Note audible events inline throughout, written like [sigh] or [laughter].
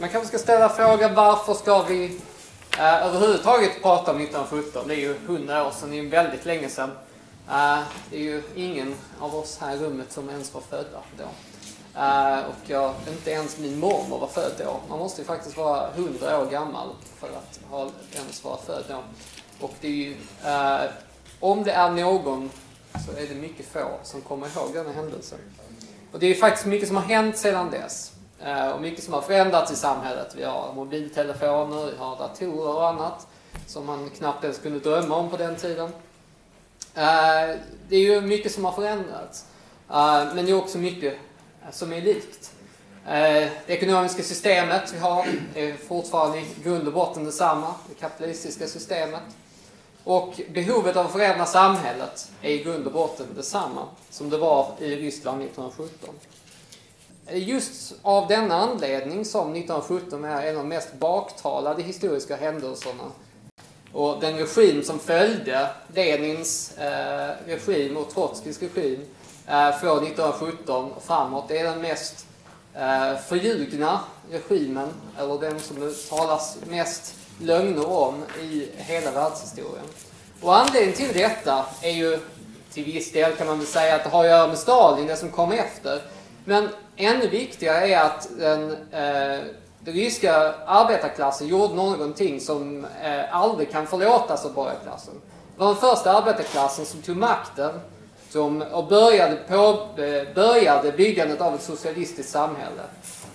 man kanske ska ställa frågan varför ska vi eh, överhuvudtaget prata om 1917? Det är ju 100 år sedan, det är ju väldigt länge sedan. Eh, det är ju ingen av oss här i rummet som ens var födda då. Eh, och jag, inte ens min mormor var född då. Man måste ju faktiskt vara 100 år gammal för att ha, ens vara född då. Och det är ju, eh, om det är någon så är det mycket få som kommer ihåg denna händelse. Och det är ju faktiskt mycket som har hänt sedan dess. Eh, och mycket som har förändrats i samhället. Vi har mobiltelefoner, vi har datorer och annat som man knappt ens kunde drömma om på den tiden. Eh, det är ju mycket som har förändrats. Eh, men det är också mycket som är likt. Det ekonomiska systemet vi har är fortfarande i grund och botten detsamma, det kapitalistiska systemet. Och behovet av att förändra samhället är i grund och botten detsamma som det var i Ryssland 1917. Eh, just av denna anledning som 1917 är en av de mest baktalade historiska händelserna. Och den regim som följde Lenins eh, regim och Trotskijs regim eh, från 1917 och framåt är den mest eh, förljugna regimen, eller den som det talas mest lögner om i hela världshistorien. Och anledningen till detta är ju till viss del kan man väl säga att det har att göra med Stalin, det som kom efter. Men ännu viktigare är att den, eh, den ryska arbetarklassen gjorde någonting som eh, aldrig kan förlåtas av borgarklassen. Det var den första arbetarklassen som tog makten som, och började, på, eh, började byggandet av ett socialistiskt samhälle.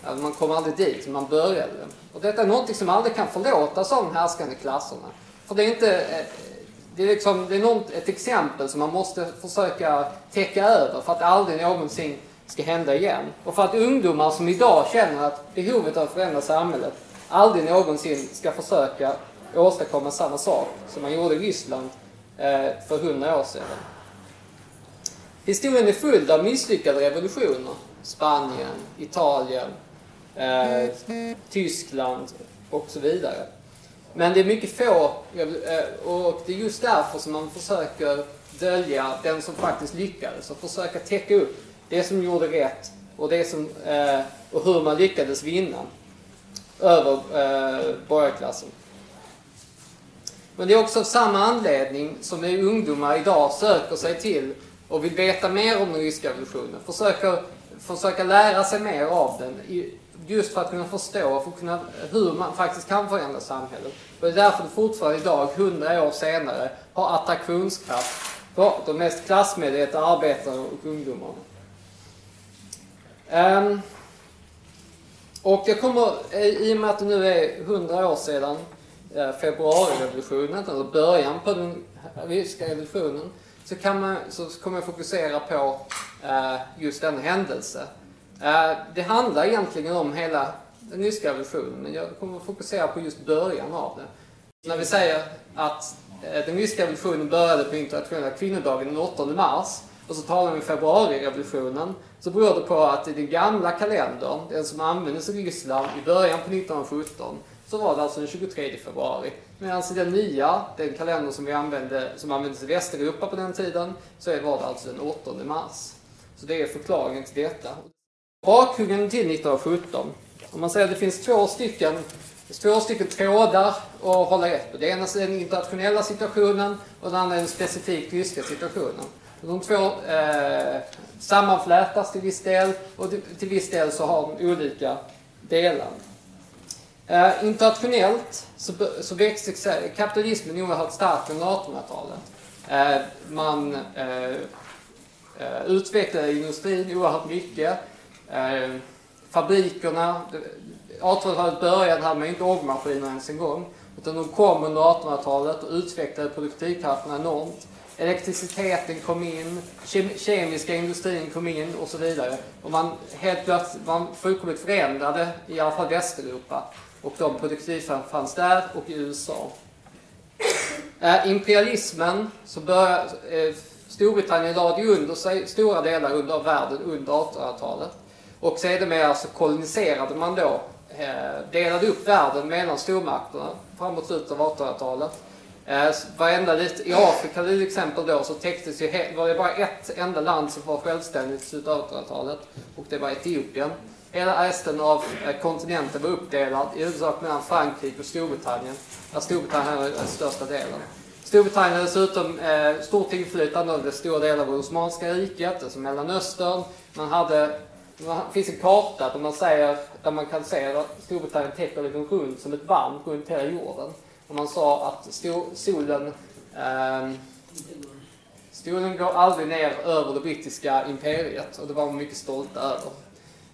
Alltså man kom aldrig dit, man började. Och detta är någonting som aldrig kan förlåtas av de härskande klasserna. För det är inte... Eh, det är, liksom, det är något, ett exempel som man måste försöka täcka över för att aldrig någonsin ska hända igen. Och för att ungdomar som idag känner att behovet av att förändra samhället aldrig någonsin ska försöka åstadkomma samma sak som man gjorde i Ryssland eh, för hundra år sedan. Historien är full av misslyckade revolutioner. Spanien, Italien, eh, Tyskland och så vidare. Men det är mycket få eh, och det är just därför som man försöker dölja den som faktiskt lyckades och försöka täcka upp det som gjorde rätt och, det som, eh, och hur man lyckades vinna över eh, borgarklassen. Men det är också av samma anledning som ungdomar idag söker sig till och vill veta mer om den ryska revolutionen. Försöker, försöka lära sig mer av den just för att kunna förstå för kunna, hur man faktiskt kan förändra samhället. Och det är därför det fortfarande idag, hundra år senare, har attraktionskraft på de mest klassmedvetna arbetarna och ungdomarna. Um, och jag kommer, eh, i och med att det nu är hundra år sedan eh, februarirevolutionen, eller början på den ryska revolutionen, så, kan man, så kommer jag fokusera på eh, just den händelse. Eh, det handlar egentligen om hela den ryska revolutionen, men jag kommer fokusera på just början av det. När vi säger att eh, den ryska revolutionen började på internationella kvinnodagen den 8 mars, och så talar vi om februarirevolutionen, så beror det på att i den gamla kalendern, den som användes i Ryssland i början på 1917, så var det alltså den 23 februari. Medan i den nya, den kalender som vi använde, som användes i Västeuropa på den tiden, så var det alltså den 8 mars. Så det är förklaringen till detta. Bakgrunden till 1917. Om man säger att det finns två stycken, två stycken trådar att hålla rätt på. Det ena är den internationella situationen och den andra är den specifikt ryska situationen. De två eh, sammanflätas till viss del och till viss del så har de olika delar. Eh, internationellt så, så växte kapitalismen oerhört starkt under 1800-talet. Eh, man eh, eh, utvecklade industrin oerhört mycket. Eh, fabrikerna, 1800-talet började hade man inte ångmaskiner ens en gång. Utan de kom under 1800-talet och utvecklade produktivkrafterna enormt elektriciteten kom in, kemiska industrin kom in och så vidare. Och man helt plötsligt, man fullkomligt förändrade i alla fall Västeuropa och de produktiva fanns där och i USA. Eh, imperialismen, så började, eh, Storbritannien lade under sig stora delar under världen under 1800-talet. Och sedermera så koloniserade man då, eh, delade upp världen mellan stormakterna framåt slutet av 1800-talet. Eh, varenda lite, I Afrika till exempel då så täcktes ju, var det bara ett enda land som var självständigt i slutet av 1800-talet och det var Etiopien. Hela resten av eh, kontinenten var uppdelad i huvudsak mellan Frankrike och Storbritannien, där Storbritannien är den största delen. Storbritannien hade dessutom eh, stort inflytande över stora delar av det Osmanska riket, alltså Mellanöstern. Man hade, det finns en karta där man, säger, där man kan se att Storbritannien täcker liksom runt som ett band runt hela jorden. Och man sa att solen, eh, solen går aldrig ner över det brittiska imperiet och det var man mycket stolta över.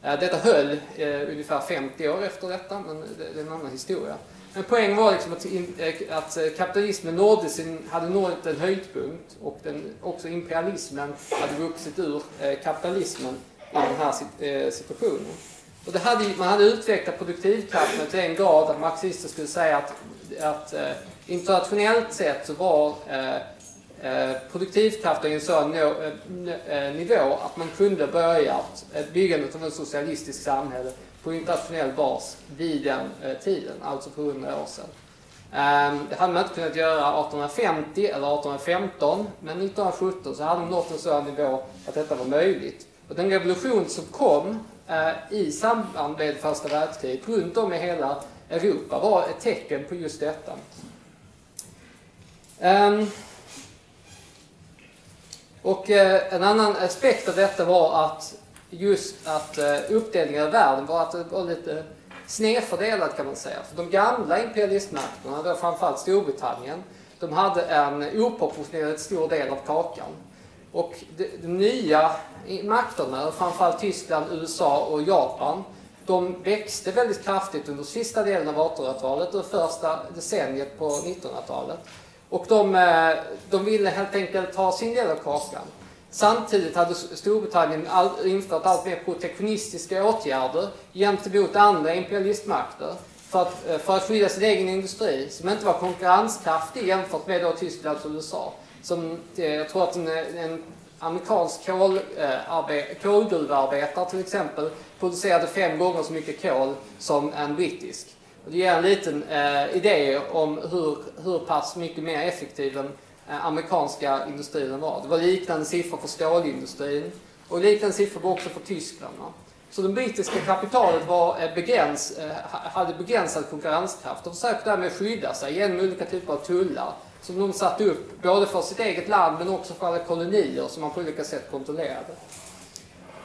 Eh, detta höll eh, ungefär 50 år efter detta, men det, det är en annan historia. Men poängen var liksom att, in, eh, att eh, kapitalismen nådde sin, hade nått en höjdpunkt och den, också imperialismen hade vuxit ur eh, kapitalismen i den här situationen. Och det hade, man hade utvecklat produktivkraften till en grad att marxister skulle säga att, att eh, internationellt sett så var eh, eh produktivkraften i en sådan eh, eh, nivå att man kunde börja byggandet av ett socialistiskt samhälle på internationell bas vid den tiden, alltså för 100 år sedan. Ehm, det hade man inte kunnat göra 1850 eller 1815, men 1917 så hade man nått en sådan nivå att detta var möjligt. Och den revolution som kom i samband med första världskriget runt om i hela Europa var ett tecken på just detta. Ehm, och eh, en annan aspekt av detta var att just att eh, uppdelningen av världen var att det var lite snedfördelad kan man säga. För de gamla imperialistmakterna, då framförallt Storbritannien, de hade en oproportionerligt stor del av kakan. Och de, nya makterna, framförallt Tyskland, USA och Japan, de växte väldigt kraftigt under sista delen av 1800-talet och första decenniet på 1900-talet. Och de, eh, de ville helt enkelt ha sin del av kakan. Samtidigt hade Storbritannien all, infört allt mer protektionistiska åtgärder gentemot andra imperialistmakter för att, eh, för att skydda sin egen industri, som inte var konkurrenskraftig jämfört med då Tyskland och USA. Som, eh, jag tror att en, en amerikansk kol, eh, kolgruvarbetare till exempel producerade fem gånger så mycket kol som en brittisk. Och det ger en liten eh, idé om hur, hur pass mycket mer effektiv den eh, amerikanska industrin var. Det var liknande siffror för stålindustrin och liknande siffror var också för Tyskland. Va? Så det brittiska kapitalet var eh, begräns, eh, hade begränsad konkurrenskraft och försökte därmed skydda sig genom olika typer av tullar som de satte upp, både för sitt eget land men också för alla kolonier som man på olika sätt kontrollerade.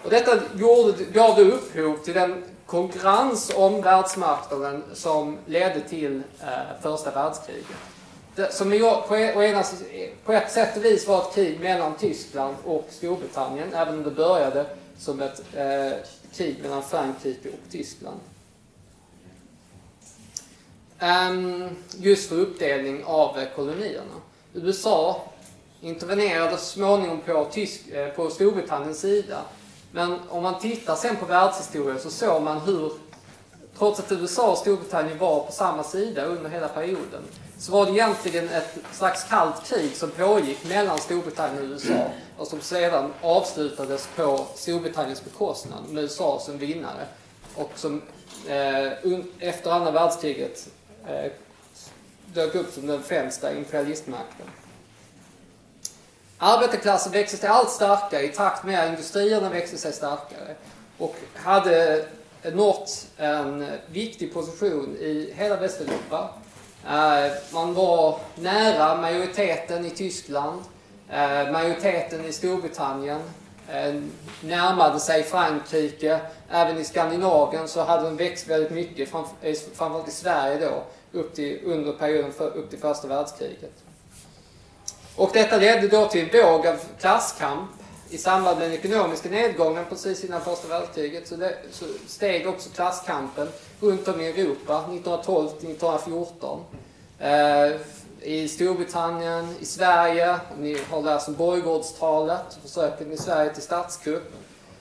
Och detta gjorde, gav då upphov till den konkurrens om världsmarknaden som ledde till eh, första världskriget. Det, som på, e, ena, på ett sätt och vis var ett krig mellan Tyskland och Storbritannien, även om det började som ett eh, krig mellan Frankrike och Tyskland. Ehm, just för uppdelning av eh, kolonierna. USA intervenerade så småningom på, Tysk, eh, på Storbritanniens sida. Men om man tittar sen på världshistorien så såg man hur, trots att USA och Storbritannien var på samma sida under hela perioden, så var det egentligen ett slags kallt krig som pågick mellan Storbritannien och USA och som sedan avslutades på Storbritanniens bekostnad med USA som vinnare och som eh, efter andra världskriget eh, dök upp som den främsta imperialistmakten. Arbetarklassen växte sig allt starkare i takt med att industrierna växte sig starkare och hade nått en viktig position i hela Västeuropa. Eh, man var nära majoriteten i Tyskland, eh, majoriteten i Storbritannien, Eh, närmade sig Frankrike. Även i Skandinavien så hade de växt väldigt mycket, eh, framförallt i Sverige då, upp till, under perioden för, upp till första världskriget. Och detta ledde då till en våg av klasskamp i samband med den ekonomiska nedgången precis innan första världskriget så, det, så steg också klasskampen runt om i Europa 1912-1914. Eh, i Storbritannien, i Sverige, om ni har läst om borggårdstalet, försöken i Sverige till statskupp.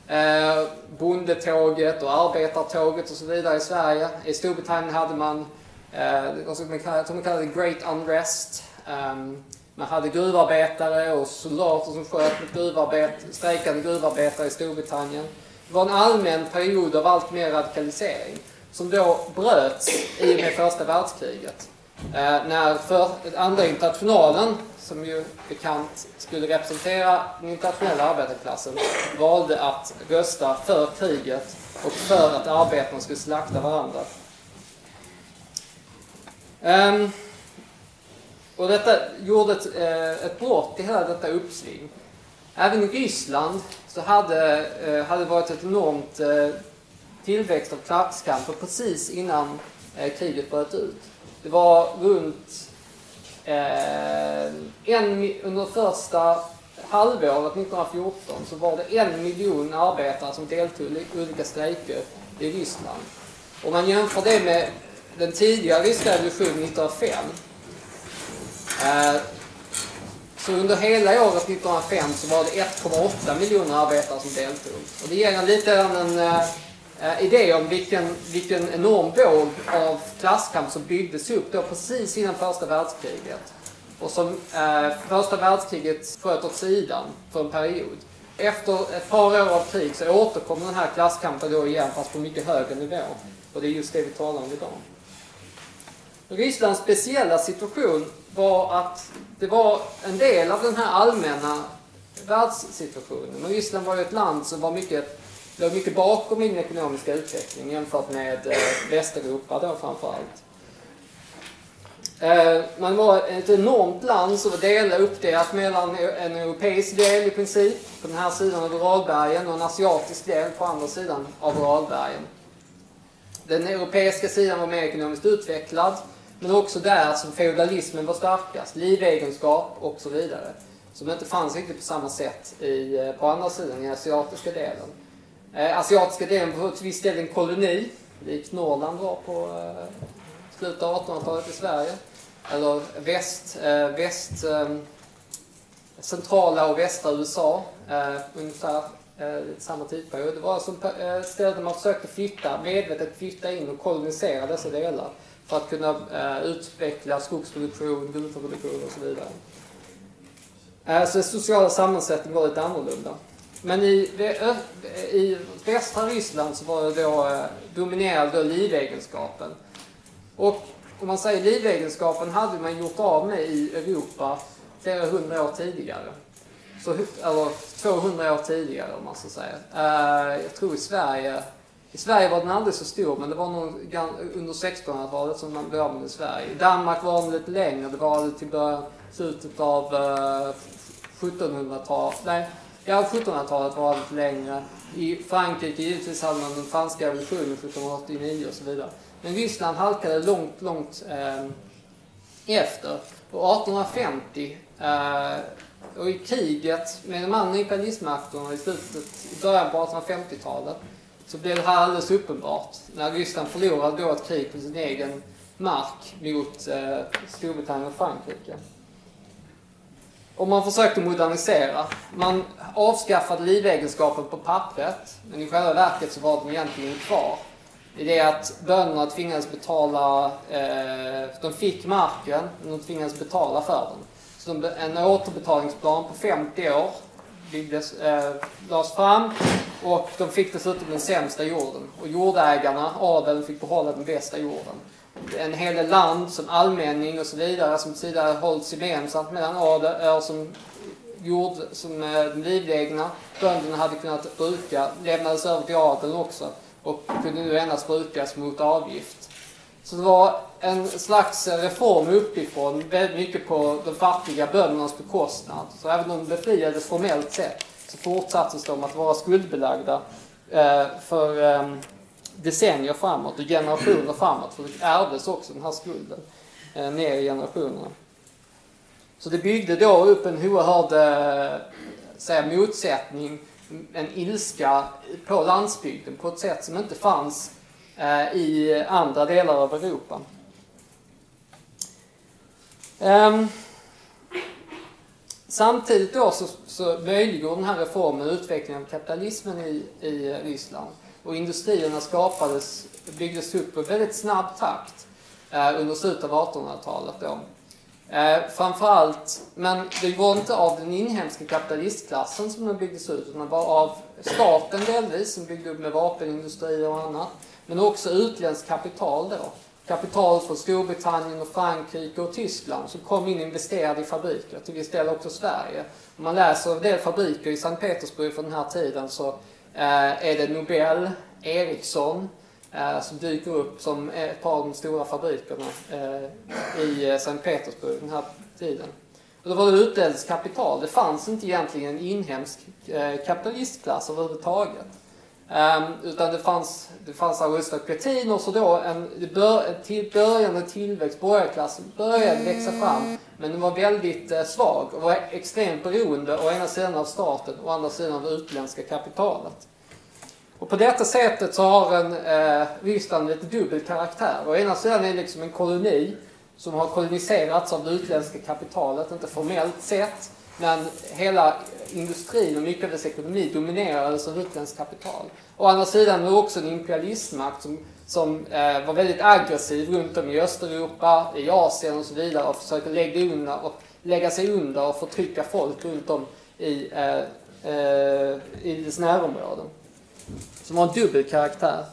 Eh, bondetåget och arbetartåget och så vidare i Sverige. I Storbritannien hade man Eh, jag tror man kallade det Great Unrest. Um, man hade gruvarbetare och soldater som sköt mot gruvarbet, strejkande gruvarbetare i Storbritannien. Det var en allmän period av allt mer radikalisering som då bröts i och med första världskriget. Eh, när för andra internationalen, som ju bekant skulle representera den internationella arbetarklassen, valde att rösta för kriget och för att arbetarna skulle slakta varandra. Um, och detta gjorde ett, eh, ett brott i hela detta uppsving. Även i Ryssland så hade eh, hade varit ett enormt eh, tillväxt av klasskamper precis innan eh, kriget bröt ut. Det var runt eh, en, under första halvåret 1914 så var det en miljon arbetare som deltog i olika strejker i Ryssland. Om man jämför det med den tidigare ryska revolutionen 1905 eh, så under hela året 1905 så var det 1,8 miljoner arbetare som deltog. Och det ger en lite en eh, eh, idé om vilken, vilken enorm våg av klasskamp som byggdes upp då precis innan första världskriget. Och som eh, första världskriget sköt åt sidan för en period. Efter ett par år av krig så återkommer den här klasskampen då igen fast på mycket högre nivå. Och det är just det vi talar om idag. Rysslands speciella situation var att det var en del av den här allmänna världssituationen. Men Ryssland var ju ett land som var mycket, låg mycket bakom i den ekonomiska utvecklingen jämfört med eh, Västeuropa då framförallt. Eh, man var ett enormt land som var delat uppdelat mellan en europeisk del i princip på den här sidan av Uralbergen och en asiatisk del på andra sidan av Uralbergen. Den europeiska sidan var mer ekonomiskt utvecklad men också där som feudalismen var starkast, livegenskap och så vidare. Som inte fanns riktigt på samma sätt i, eh, på andra sidan, i asiatiska delen. Eh, asiatiska delen var till viss del en koloni, likt Norrland var på eh, slutet av 1800-talet i Sverige. Eller väst, eh, väst centrala och västra USA, ungefär samma tidsperiod. Det var alltså eh, ställen man försökte flytta, medvetet flytta in och kolonisera dessa delar för att kunna utveckla skogsproduktion, gruvproduktion och så vidare. Så den sociala sammansättningen var lite annorlunda. Men i, i västra Ryssland så var det då eh, dominerade då livegenskapen. Och om man säger livegenskapen hade man gjort av med i Europa flera hundra år tidigare. Så, eller 200 år tidigare om man ska säga. Eh, jag tror i Sverige i Sverige var den aldrig så stor, men det var nog under 1600-talet som man blev av med i Sverige. I Danmark var den lite längre, det var till början, slutet av eh, uh, 1700-talet. Nej, ja 1700-talet var lite längre. I Frankrike givetvis hade man den franska revolutionen 1789 och så vidare. Men Ryssland halkade långt, långt eh, efter. Och 1850 eh, och i kriget med de andra imperialistmakterna i slutet, i början på 1850-talet så blev det här alldeles uppenbart. När Ryssland förlorade då ett krig på sin egen mark mot eh, Storbritannien och Frankrike. Och man försökte modernisera. Man avskaffade livegenskapen på pappret, men i själva verket så var den egentligen kvar. I det att bönderna tvingades betala, eh, de fick marken, men de tvingades betala för den. Så de, en återbetalningsplan på 50 år byggdes, eh, lades fram och de fick dessutom den sämsta jorden. Och jordägarna, adeln, fick behålla den bästa jorden. En hel del land som allmänning och så vidare som tidigare hållits gemensamt mellan adel, och som jord som eh, de livegna bönderna hade kunnat bruka lämnades över till adeln också och kunde nu endast brukas mot avgift. Så det var en slags reform uppifrån, väldigt mycket på de fattiga böndernas bekostnad. Så även om de befriades formellt sett så fortsattes de att vara skuldbelagda eh, för eh, decennier framåt och generationer framåt. För det ärvdes också den här skulden eh, ner i generationerna. Så det byggde då upp en oerhörd eh, säga, motsättning, en ilska på landsbygden på ett sätt som inte fanns eh, i andra delar av Europa. Um, samtidigt då så, så möjliggjorde den här reformen utvecklingen av kapitalismen i, i Ryssland. Och industrierna skapades, byggdes upp i väldigt snabb takt eh, under slutet av 1800-talet. Då. Eh, framförallt, men det var inte av den inhemska kapitalistklassen som den byggdes ut, utan det var av staten delvis, som byggde upp med vapenindustrier och annat. Men också utländskt kapital då kapital från Storbritannien och Frankrike och Tyskland som kom in och investerade i fabriker, till viss del också Sverige. Om man läser en del fabriker i Sankt Petersburg från den här tiden så Eh, är det Nobel, Ericsson, eh, som dyker upp som ett par av de stora fabrikerna eh, i eh, Sankt Petersburg den här tiden. Och då var det utländskt kapital. Det fanns inte egentligen en inhemsk eh, kapitalistklass överhuvudtaget. Um, utan det fanns, det fanns aristokratin och så då en, bör, en till, börjande tillväxt, borgarklassen började växa fram. Men den var väldigt eh, svag och var extremt beroende å ena sidan av staten och å andra sidan av det utländska kapitalet. Och på detta sättet så har en, eh, Ryssland lite dubbel karaktär. Å ena sidan är det liksom en koloni som har koloniserats av det utländska kapitalet, inte formellt sett. Men hela industrin och mycket av dess ekonomi dominerades av alltså utländskt kapital. Å andra sidan var det också en imperialistmakt som, som eh, var väldigt aggressiv runt om i Östeuropa, i Asien och så vidare och försökte lägga, under och, lägga sig under och förtrycka folk runt om i, eh, eh, i dess närområden. Som var en dubbel karaktär.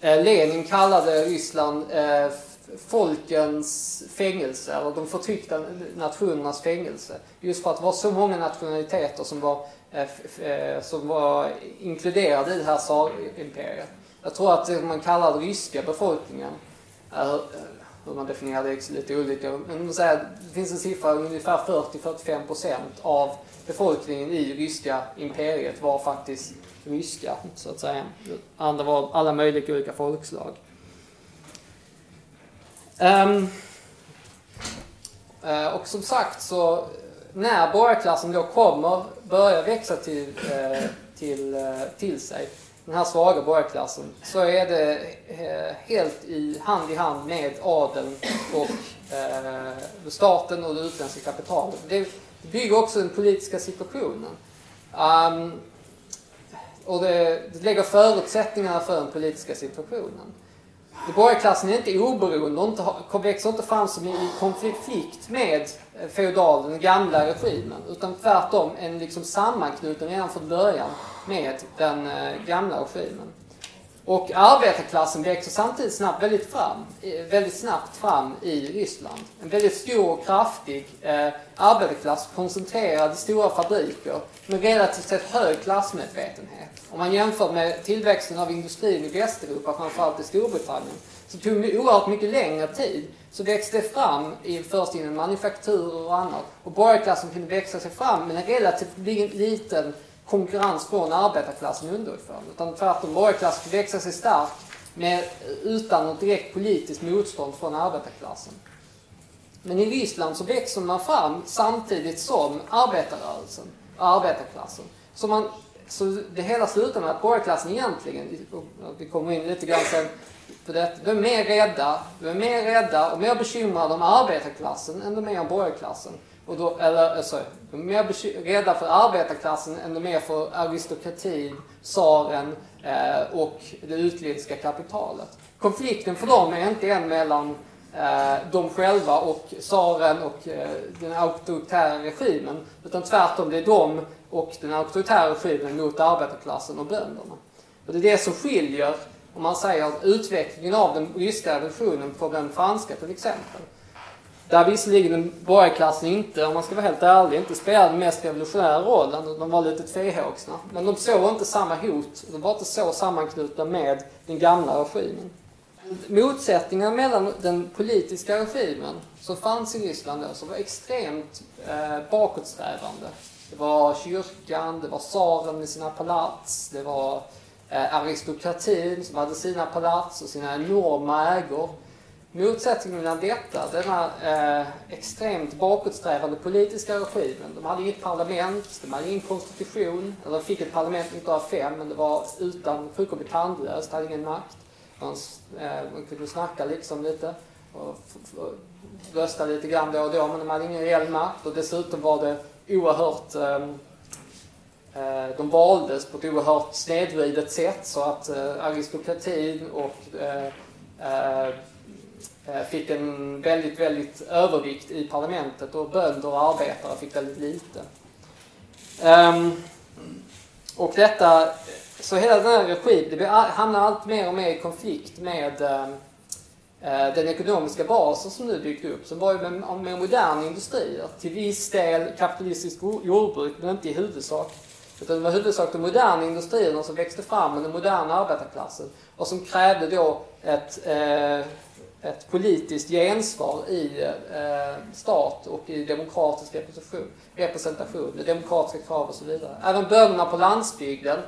Eh, Lenin kallade Ryssland eh, folkens fängelse, eller de förtryckta nationernas fängelse. Just för att det var så många nationaliteter som var, eh, eh som var inkluderade i det här tsarimperiet. Jag tror att det man kallar den ryska befolkningen, är, eh, hur man definierar det är lite olika, men det finns en siffra, ungefär 40-45 procent av befolkningen i ryska imperiet var faktiskt ryska, så att säga. Andra var alla möjliga olika folkslag. Um, uh, och som sagt så när borgarklassen då kommer, börjar växa till, uh, till, uh, till sig, den här svaga borgarklassen, så är det helt i hand i hand med adeln och staten och det utländska kapitalet. Det bygger också den politiska situationen. Um, och det, det lägger förutsättningarna för den politiska situationen. Borgarklassen är inte oberoende och inte, växer inte fram som i konflikt med eh, feodalen, den gamla regimen. Utan tvärtom en liksom sammanknuten redan från början med den eh, gamla regimen. Och arbetarklassen växer samtidigt snabbt väldigt, fram, eh, väldigt snabbt fram i Ryssland. En väldigt stor och kraftig eh, arbetarklass koncentrerad i stora fabriker med relativt sett hög klassmedvetenhet. Om man jämför med tillväxten av industrin i Västeuropa, framförallt i Storbritannien, så tog det oerhört mycket längre tid. Så växte det fram i, först inom manufakturer och annat. Och borgarklassen kunde växa sig fram med en relativt liten konkurrens från arbetarklassen underifrån. Utan tvärtom, borgarklassen kunde växa sig stark med, utan något direkt politiskt motstånd från arbetarklassen. Men i Ryssland så växer man fram samtidigt som arbetarrörelsen och arbetarklassen. Så man så det hela slutar med att borgarklassen egentligen, vi kommer in lite grann sen på det, de är mer rädda, de är mer rädda och mer bekymrade om arbetarklassen än de är om borgarklassen. Och då, eller eh, sorry, de är mer rädda för arbetarklassen än de är för aristokratin, tsaren eh, och det utländska kapitalet. Konflikten för dem är inte en mellan eh, de själva och tsaren och eh, den auktoritära regimen. Utan tvärtom, det är de och den auktoritära regimen mot arbetarklassen och bönderna. Och det är det som skiljer, om man säger, utvecklingen av den ryska revolutionen från den franska till exempel. Där visserligen borgarklassen inte, om man ska vara helt ärlig, inte spelade den mest revolutionära rollen. De var lite tvehågsna. Men de såg inte samma hot, de var inte så sammanknutna med den gamla regimen. Motsättningarna mellan den politiska regimen som fanns i Ryssland då, som var extremt eh, bakåtsträvande det var kyrkan, det var tsaren med sina palats, det var eh, aristokratin som hade sina palats och sina enorma ägor. Motsättningen mellan detta, denna eh, extremt bakåtsträvande politiska regimen, de hade inget parlament, de hade ingen konstitution, eller de fick ett parlament 1905 men det var utan, fullkomligt tandlöst, hade ingen makt. Man, eh, man kunde snacka liksom lite och rösta lite grann då och då men de hade ingen reell makt och dessutom var det oerhört ehm, eh, de valdes på ett oerhört snedvridet sätt så att eh, aristokratin och eh, eh Eh, fick en väldigt, väldigt övervikt i parlamentet och bönder och arbetare fick väldigt lite. Ehm, och detta, så hela den här regimen, det hamnar allt mer och mer i konflikt med eh, eh, den ekonomiska basen som nu dykt upp, som var ju med, med moderna industrier, till viss del kapitalistiskt jordbruk, men inte i huvudsak. Utan det var huvudsak de moderna industrierna som växte fram med den moderna arbetarklassen och som krävde då ett, eh, ett politiskt gensvar i eh, stat och i demokratisk representation, representation, med demokratiska krav och så vidare. Även bönderna på landsbygden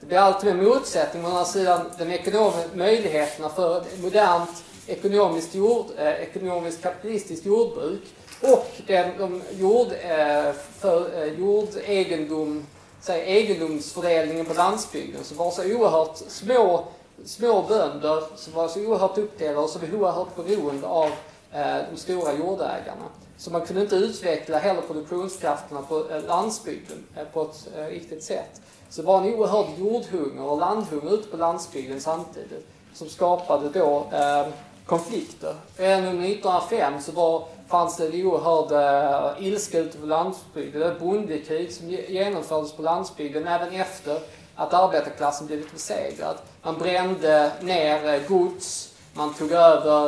det blir alltid en motsättning å andra sidan den ekonomiska möjligheterna för modernt ekonomiskt, jord, eh, ekonomiskt kapitalistiskt jordbruk och den, de jord, eh, för, eh, jordegendom, säg, egendomsfördelningen på landsbygden som var så oerhört små, små bönder som var så oerhört uppdelade och så oerhört beroende av eh, de stora jordägarna. Så man kunde inte utveckla heller produktionskrafterna på eh, landsbygden eh, på ett eh, riktigt sätt. Så det var en oerhörd jordhunger och landhunger ute på landsbygden samtidigt som skapade då eh, konflikter. Redan under 1905 så var, fanns det en oerhörd eh, ilska ute på landsbygden. Det var ett bondekrig som genomfördes på landsbygden även efter att arbetarklassen blivit besegrad. Man brände ner eh, gods, man tog över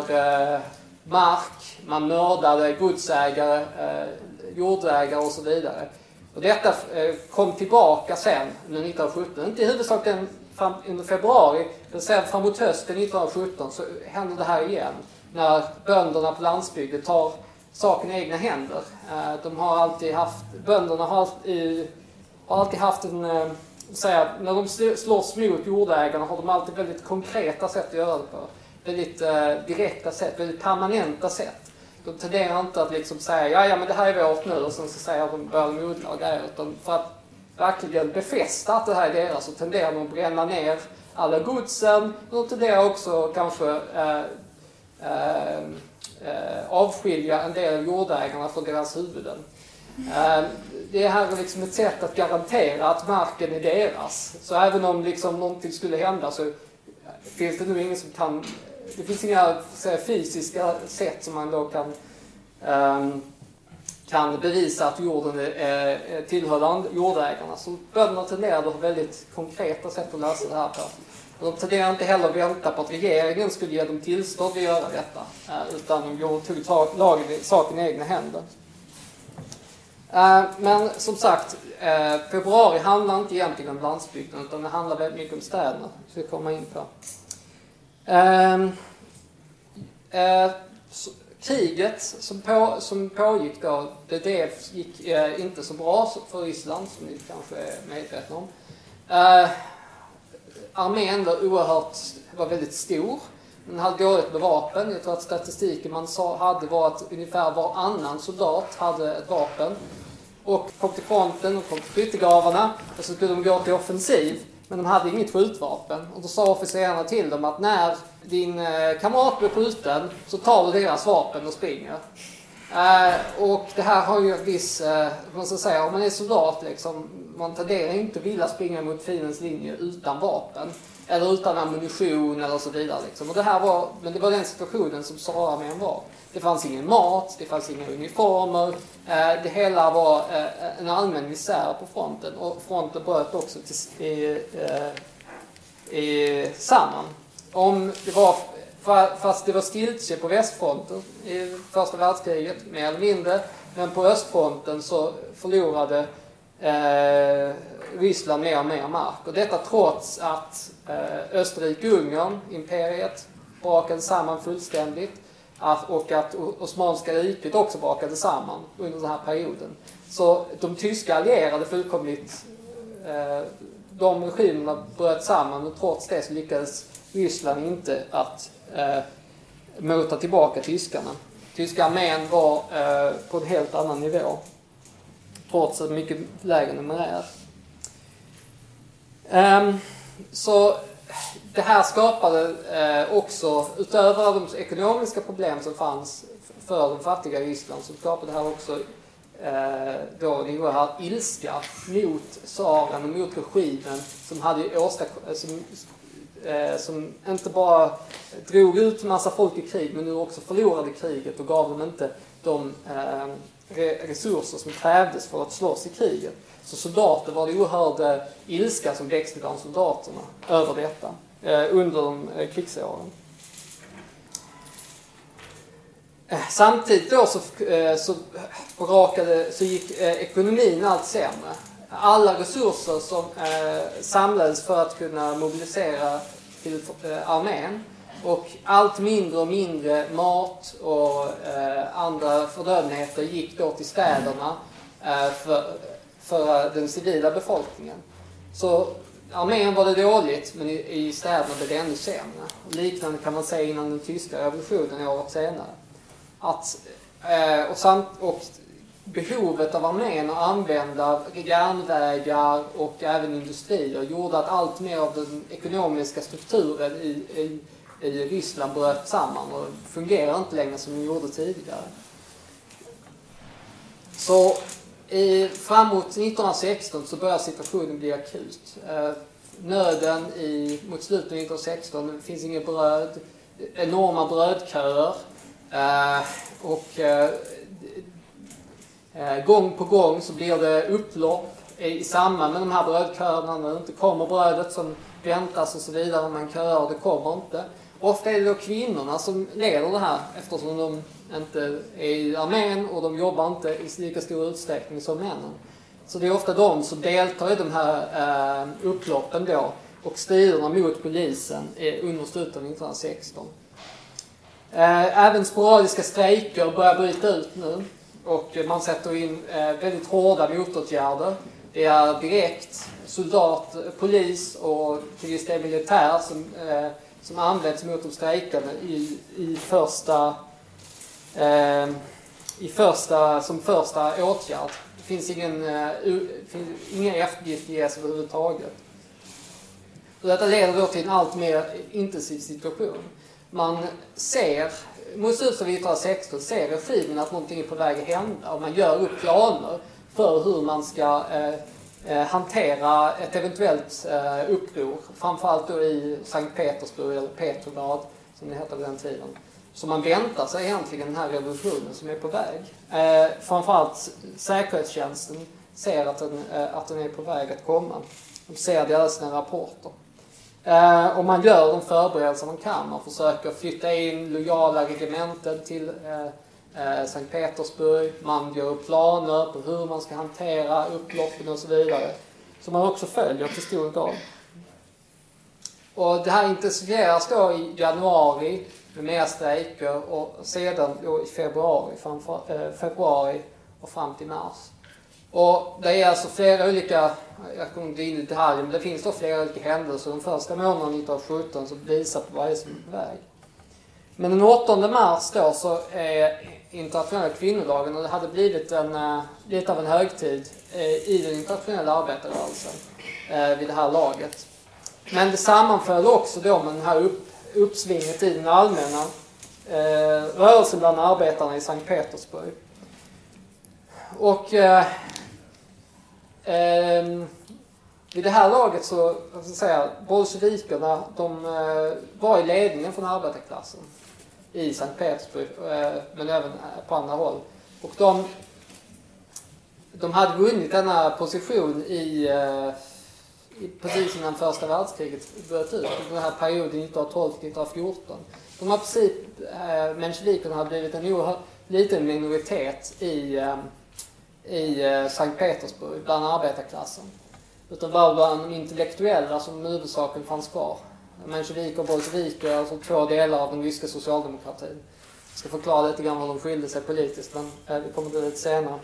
eh, mark, man mördade godsägare, eh, jordägare och så vidare. Och detta eh, kom tillbaka sen under 1917, inte i huvudsak fram, under februari, men sen framåt hösten 1917 så händer det här igen. När bönderna på landsbygden tar saken i egna händer. Eh, de har alltid haft, bönderna har alltid, har alltid haft en, eh, säga, när de slåss mot jordägarna har de alltid väldigt konkreta sätt att göra det på. Väldigt eh, direkta sätt, väldigt permanenta sätt. De tenderar inte att liksom säga ja, ja men det här är vårt nu och sen så säger de, börjar de odla och grejer. Utan för att verkligen befästa att det här är deras så tenderar de att bränna ner alla godsen. De tenderar också kanske eh, eh, eh avskilja en del av jordägarna från deras huvuden. Ehm, det här är liksom ett sätt att garantera att marken är deras. Så även om liksom någonting skulle hända så finns det nu ingen som kan det finns inga säga, fysiska sätt som man då kan, um, kan bevisa att jorden är, tillhör jordägarna. Så bönderna tenderar att ha väldigt konkreta sätt att lösa det här på. De tenderar inte heller att vänta på att regeringen skulle ge dem tillstånd att göra detta. Eh, utan de tog lagen saken i egna händer. Eh, men som sagt, eh, februari handlar inte egentligen om landsbygden utan det handlar väldigt mycket om städerna. Ska vi komma in på. Ehm, eh, kriget som, på, som pågick då, det, det gick inte så bra för Ryssland, som ni kanske är medvetna om. Armén var oerhört, var väldigt stor. Den hade dåligt med vapen. Jag tror att statistiken man sa, hade var att ungefär varannan soldat hade ett vapen. Och kom till fronten och kom till skyttegravarna och så skulle de gå till offensiv. Men de hade inget skjutvapen. Och då sa officerarna till dem att när din eh, kamrat blir skjuten så tar du deras vapen och springer. Eh, och det här har ju en viss, eh, man ska säga, om man är soldat liksom, man tenderar inte att vilja springa mot fiendens linje utan vapen. Eller utan ammunition eller så vidare. Liksom. Och det här var, men det var den situationen som Saraarmén var. Det fanns ingen mat, det fanns inga uniformer. Eh, det hela var eh, en allmän misär på fronten och fronten bröt också till, i, eh, i, samman. Om det var, fast det var stiltje på västfronten i första världskriget, mer eller mindre, men på östfronten så förlorade eh, Ryssland mer och mer mark. Och detta trots att eh, Österrike-Ungern, imperiet, brakade samman fullständigt och att Osmanska riket också brakade samman under den här perioden. Så de tyska allierade fullkomligt, eh, de regimerna bröt samman och trots det så lyckades Ryssland inte att eh, mota tillbaka tyskarna. Tyska armén var eh, på en helt annan nivå. Trots en mycket lägre numerär. Um, ehm, så det här skapade eh, också, utöver de ekonomiska problem som fanns för de fattiga i Ryssland, så skapade det här också eh, då en oerhörd ilska mot tsaren och mot regimen som hade åstadkommit, som, eh, som inte bara drog ut massa folk i krig, men nu också förlorade kriget och gav dem inte de eh, resurser som krävdes för att slåss i kriget. Så soldater var det oerhörd ilska som växte bland soldaterna över detta. Eh, under de krigsåren. Eh, samtidigt då så, så, rakade, så gick ekonomin allt sämre. Alla resurser som samlades för att kunna mobilisera till armén och allt mindre och mindre mat och eh, andra förnödenheter gick då till städerna eh, för, för den civila befolkningen. Så armén var det dåligt, men i, i städerna blev det ännu sämre. Liknande kan man säga innan den tyska revolutionen året senare. Att, eh, och, samt, och behovet av armén att använda järnvägar och även industrier gjorde att allt mer av den ekonomiska strukturen i, i, i Ryssland bröt samman och fungerar inte längre som den gjorde tidigare. Så i, framåt 1916 så börjar situationen bli akut. Eh, nöden i, mot slutet av 1916, det finns inget bröd, enorma brödköer. Eh, och eh, gång på gång så blir det upplopp i samband med de här brödköerna när det inte kommer brödet som väntas och så vidare. Man köar och det kommer inte. Ofta är det då kvinnorna som leder det här eftersom de inte är i armén och de jobbar inte i lika stor utsträckning som männen. Så det är ofta de som deltar i de här eh, upploppen då och striderna mot polisen under slutet av 1916. Eh, även sporadiska strejker börjar bryta ut nu och man sätter in eh, väldigt hårda motåtgärder. Det är direkt soldat, polis och till viss del militär som, eh, som används mot de strejkande i, i första eh, i första, som första åtgärd. Det finns ingen, eh, finns, inga eftergifter ges överhuvudtaget. Och detta leder då till en allt mer intensiv situation. Man ser mot slutet av 1916 ser regimen att någonting är på väg att hända och man gör upp planer för hur man ska eh, Eh, hantera ett eventuellt eh, uppror. Framförallt då i Sankt Petersburg, eller Petrograd som det hette på den tiden. Så man väntar sig egentligen den här revolutionen som är på väg. Eh, framförallt säkerhetstjänsten ser att den, eh, att den är på väg att komma. De ser det i alla sina rapporter. Eh, och man gör de förberedelser man kan. Man försöker flytta in lojala regementen till eh, eh, Sankt Petersburg. Man gör upp planer på hur man ska hantera upploppen och så vidare. Som man också följer till stor grad. Och det här intensifieras då i januari med mer strejker och sedan då i februari, framför, eh, februari och fram till mars. Och det är alltså flera olika, jag kommer inte in i detaljer, men det finns då flera olika händelser Den första månaden 1917 som visar på vad det är som är på väg. Men den 8 mars då så är internationella kvinnodagen och det hade blivit en, uh, lite av en högtid uh, i den internationella arbetarrörelsen alltså, uh, vid det här laget. Men det sammanföll också då med det här upp, uppsvinget i den allmänna eh, rörelsen bland arbetarna i Sankt Petersburg. Och Eh, ehm, vid det här laget så, jag ska säga, bolsjevikerna, de eh, var i ledningen från arbetarklassen i Sankt Petersburg, eh, men även eh, på andra håll. Och de, de hade vunnit denna position i, eh, i precis innan första världskriget bröt ut, den här perioden 1912-1914. De har precis, mensjevikerna har blivit en oerhört liten minoritet i i Sankt Petersburg bland arbetarklassen. Utan bara bland de intellektuella som huvudsaken fanns kvar. Mensjeviker och bolsjeviker, alltså två delar av den ryska socialdemokratin. Jag ska förklara lite grann hur de skilde sig politiskt, men eh, vi kommer till det lite senare.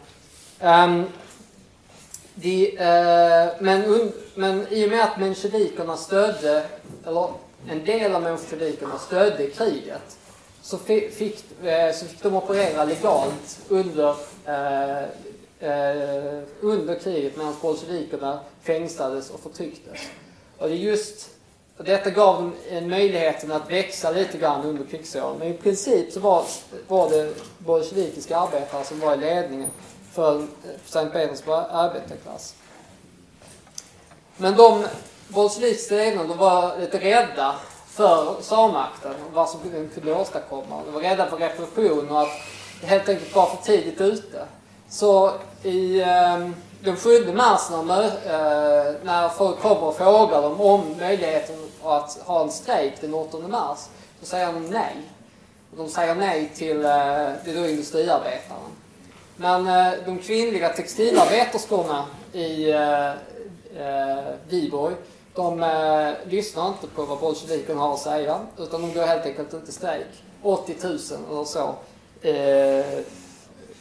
Um, de, uh, men, men i och med att mensjevikerna stödde, eller en del av mensjevikerna stödde kriget, så fick, uh, så fick de operera legalt under uh, eh, under kriget medan bolsjevikerna fängslades och förtrycktes. Och det är just detta gav dem en möjligheten att växa lite grann under krigsåren. Men i princip så var, var det bolsjevikiska arbetare som var i ledningen för eh, Sankt Petersburgs arbetarklass. Men de bolsjevikiska ledarna de var lite rädda för tsarmakten och vad som kunde åstadkomma. De var rädda för repression och att det helt enkelt var för tidigt ute. Så i eh, den 7 mars när, eh, när folk kommer och frågar dem om möjligheten att ha en strejk den 8 mars, så säger de nej. De säger nej till eh, det är då industriarbetaren. Men eh, de kvinnliga textilarbeterskorna i eh, eh, Viborg, de eh, lyssnar inte på vad bolsjevikerna har att säga, utan de går helt enkelt ut i strejk. 80 000 eller så eh,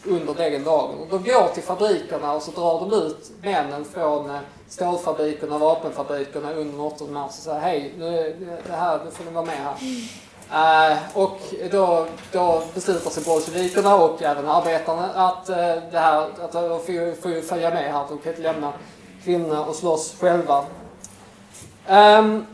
under den dagen. Och de går till fabrikerna och så drar de ut männen från eh, stålfabrikerna och vapenfabrikerna under 8 mars och säger hej, nu, det här, nu får ni vara med här. Uh, och då, då beslutar sig bolsjevikerna och även arbetarna att uh, det här, att de får, får följa med här. De kan inte lämna kvinnorna och slåss själva. Um,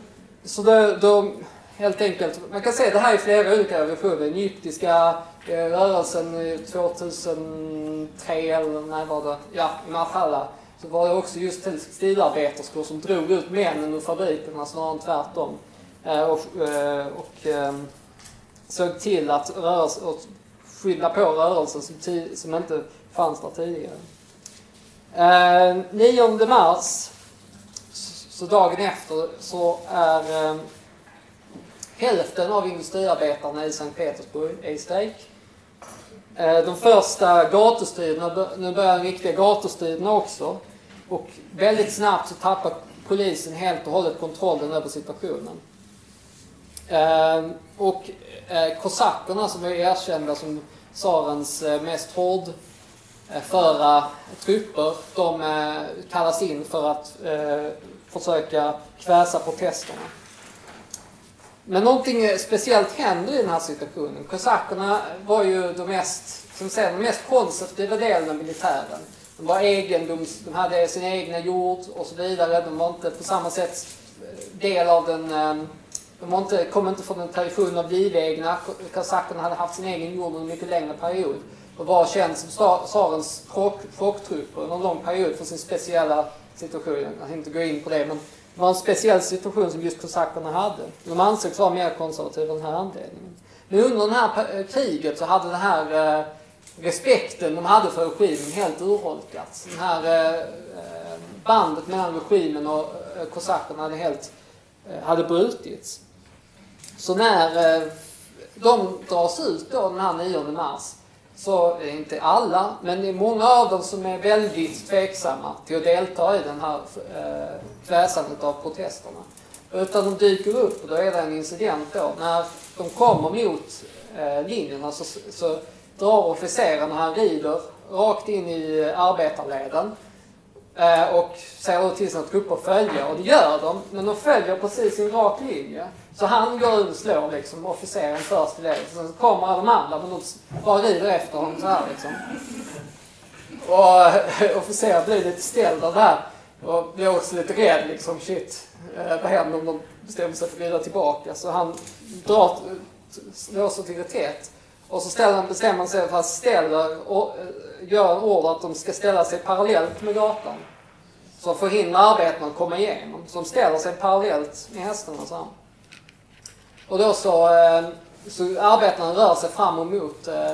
så då, då, helt enkelt, man kan se det här i flera olika revolutioner. Den egyptiska rörelsen 2003 eller när var det? Ja, i Marhalla. Så var det också just textilarbeterskor som drog ut männen ur fabrikerna alltså snarare än tvärtom. Eh, och, eh, och ehm, såg till att rörelse, och skynda på rörelsen som, som inte fanns där tidigare. Eh, 9 mars, så dagen efter, så är ehm, hälften av industriarbetarna i Sankt Petersburg i strejk. Eh, de första gatustriderna, nu börjar de riktiga gatustriderna också. Och väldigt snabbt så tappar polisen helt och hållet kontrollen över situationen. Ehm, och eh, kosackerna som är erkända som tsarens eh, mest hårdföra trupper, de kallas in för att försöka kväsa protesterna. Men någonting speciellt händer i den här situationen. Kosackerna var ju de mest, som säger, de mest konservativa delen av militären. De var egendoms, de hade sin egna jord och så vidare. De var inte på samma sätt eh, del av den eh, de var inte, kom inte från en tradition av livegna. Kosackerna hade haft sin egen jord under en mycket längre period och var känd som tsarens chocktrupper under en lång period för sin speciella situation. Jag ska inte gå in på det, men det var en speciell situation som just kosackerna hade. De ansågs vara mer konservativa av den här anledningen. Men under det här eh, kriget så hade den här eh, respekten de hade för regimen helt urholkats. Det här eh, eh, bandet mellan regimen och eh, kosackerna hade helt eh, hade brutits. Så när eh, de dras ut då den här 9 mars så är inte alla, men det är många av dem som är väldigt tveksamma till att delta i den här eh, kväsandet av protesterna. Utan de dyker upp och då är det en incident då. När de kommer mot eh, linjerna så, så drar officerarna, han rider rakt in i arbetarleden Eh, och ser till sina trupper följa. Och det gör de, men de följer precis i en rak linje. Så han går ut och slår liksom officeren först i ledet. Sen kommer alla de andra, men de bara rider efter honom så här liksom. Och eh, officeren blir lite ställd av det här. Och blir också lite rädd liksom, shit. Eh, vad händer om de bestämmer sig för att rida tillbaka? Så han drar, eh, slår sig till reträtt. Och så ställer bestämmer han sig för att ställa, och, gör en order att de ska ställa sig parallellt med gatan. Så förhindrar arbetarna att komma igenom. Så de ställer sig parallellt med hästarna så här. Och då så, eh, så arbetarna rör sig fram och mot eh,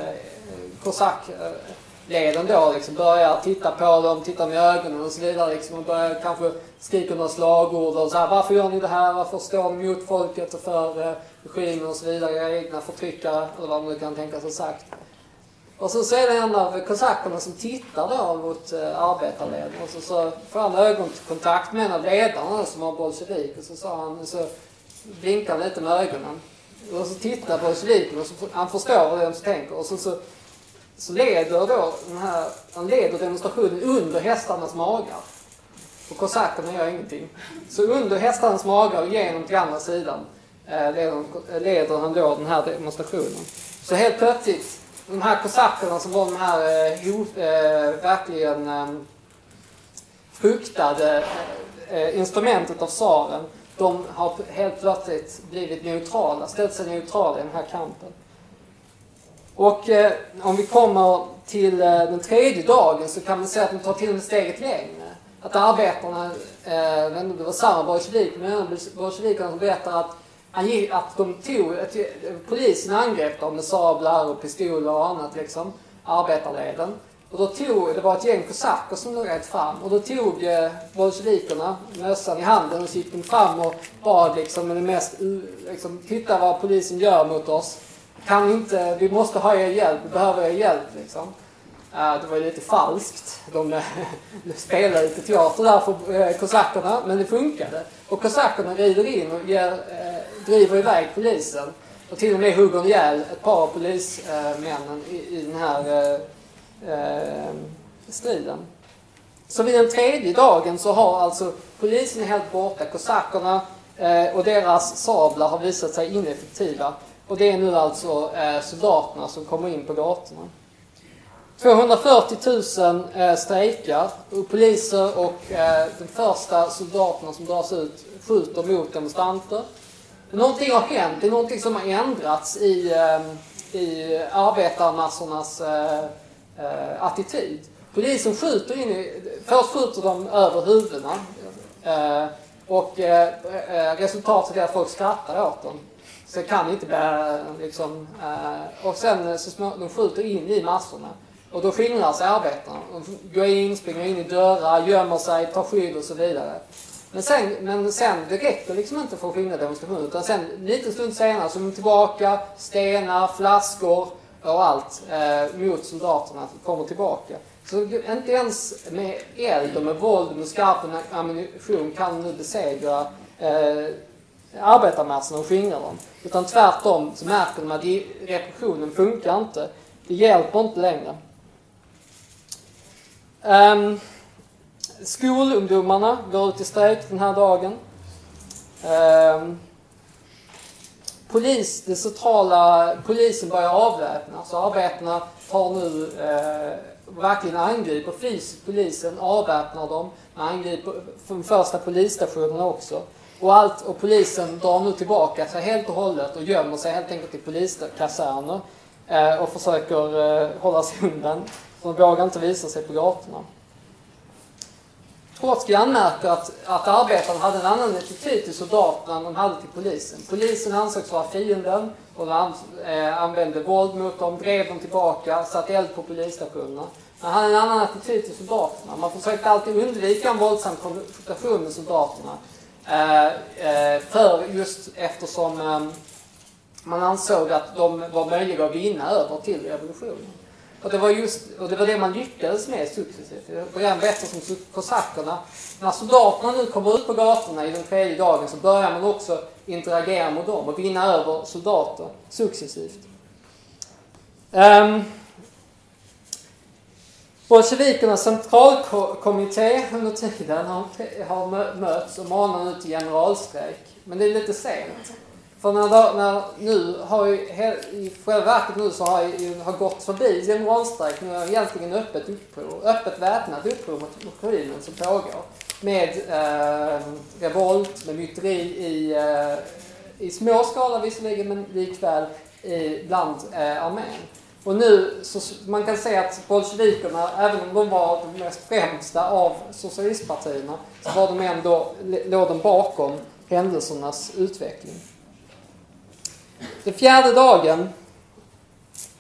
kosackleden då liksom börjar titta på dem, titta med ögonen och så vidare liksom och börjar kanske skrika några slagord och så här, varför gör ni det här? Varför står ni mot folket och för eh, regimen och så vidare, era egna förtryckare eller vad man nu kan tänka sig sagt. Och så, så är det en av kosackerna som tittar då mot eh, arbetarleden och så, så får han ögonkontakt med en av ledarna som var bolsjevik och så sa han, så blinkar lite med ögonen. Och så tittar bolsjeviken och så han förstår vad de tänker och så, så, så leder då den här, han leder demonstrationen under hästarnas magar. Och kosackerna gör ingenting. Så under hästarnas magar och genom till andra sidan eh, leder, leder han då den här demonstrationen. Så helt plötsligt de här kosackerna som var de här eh, eh, verkligen eh, fruktade eh, instrumentet av tsaren, de har helt plötsligt blivit neutrala, ställt sig neutrala i den här kampen. Och eh, om vi kommer till eh, den tredje dagen så kan man säga att de tar till och med steget längre. Att arbetarna, eh, det var samma bolsjevik, men bolsjevikerna som berättar att han att de tog, att polisen angrep dem med sablar och pistoler och annat liksom, arbetarleden. Och då tog, det var ett gäng kosacker som rätt fram och då tog eh, bolsjevikerna mössan i handen och så gick de fram och bad liksom med det mest, liksom, titta vad polisen gör mot oss. kan inte, vi måste ha er hjälp, vi behöver er hjälp liksom. Det var lite falskt. De eh, [laughs] spelade lite teater där för eh, kosackerna, men det funkade. Och kosackerna rider in och ger, eh, driver iväg polisen. Och till och med hugger ihjäl ett par av polismännen i, i den här eh, striden. Så vid den tredje dagen så har alltså polisen helt borta, kosackerna eh, och deras sablar har visat sig ineffektiva. Och det är nu alltså eh, soldaterna som kommer in på gatorna. 240 000 eh, strejkar och poliser och eh, de första soldaterna som dras ut skjuter mot demonstranter. Någonting har hänt, det är någonting som har ändrats i, eh, i arbetarmassornas eh, eh, attityd. Polisen skjuter in i, först skjuter de över huvudena eh, och eh, eh, resultatet är att folk skrattar åt dem. Så det kan inte bära liksom, eh, och sen så små, de skjuter in i massorna. Och då skingrar sig arbetarna. De går in, springer in i dörrar, gömmer sig, tar skydd och så vidare. Men sen, men sen det räcker liksom inte för att skingra demonstrationen. Utan sen, lite stund senare, så är de tillbaka, stenar, flaskor och allt eh, mot soldaterna kommer tillbaka. Så inte ens med eld och med våld och med skarp ammunition kan nu besegra eh, arbetarmassorna och skingra dem. Utan tvärtom så märker de att repressionen funkar inte. Det hjälper inte längre. Um, skolungdomarna går ut i strejk den här dagen. Um, polis, den centrala, polisen börjar avväpna. Så arbetarna tar nu eh, verkligen angriper fysiskt polisen, avväpnar dem. Man angriper de första polisstationerna också. Och, allt, och polisen drar nu tillbaka sig helt och hållet och gömmer sig helt enkelt i poliskaserner eh, och försöker eh, hålla sig undan. De vågar inte visa sig på gatorna. Trotsky anmärker att, att arbetarna hade en annan attityd till soldaterna än de hade till polisen. Polisen ansågs vara fienden och de eh, använde våld mot dem, drev dem tillbaka, satte eld på polisstationerna. Man hade en annan attityd till soldaterna. Man försökte alltid undvika en våldsam konfrontation med soldaterna. Eh, eh, för just eftersom eh, man ansåg att de var möjliga att vinna över till revolutionen. Och det var just och det, var det man lyckades med successivt. Det redan bättre som kosackerna. När soldaterna nu kommer ut på gatorna i den tredje dagen så börjar man också interagera med dem och vinna över soldater successivt. Um, Bolsjevikernas centralkommitté under tiden har, har mötts och manar nu till generalstrejk. Men det är lite sent. För när, när nu har ju, i själva verket nu så har ju, har gått förbi generalstrejk. Nu är egentligen öppet uppror, öppet väpnat uppror mot regimen som pågår. Med eh, revolt, med myteri i, eh, i små skala visserligen, men likväl i, bland eh, armén. Och nu, så man kan se att bolsjevikerna, även om de var de mest främsta av socialistpartierna, så var de ändå, låg de bakom händelsernas utveckling. Den fjärde dagen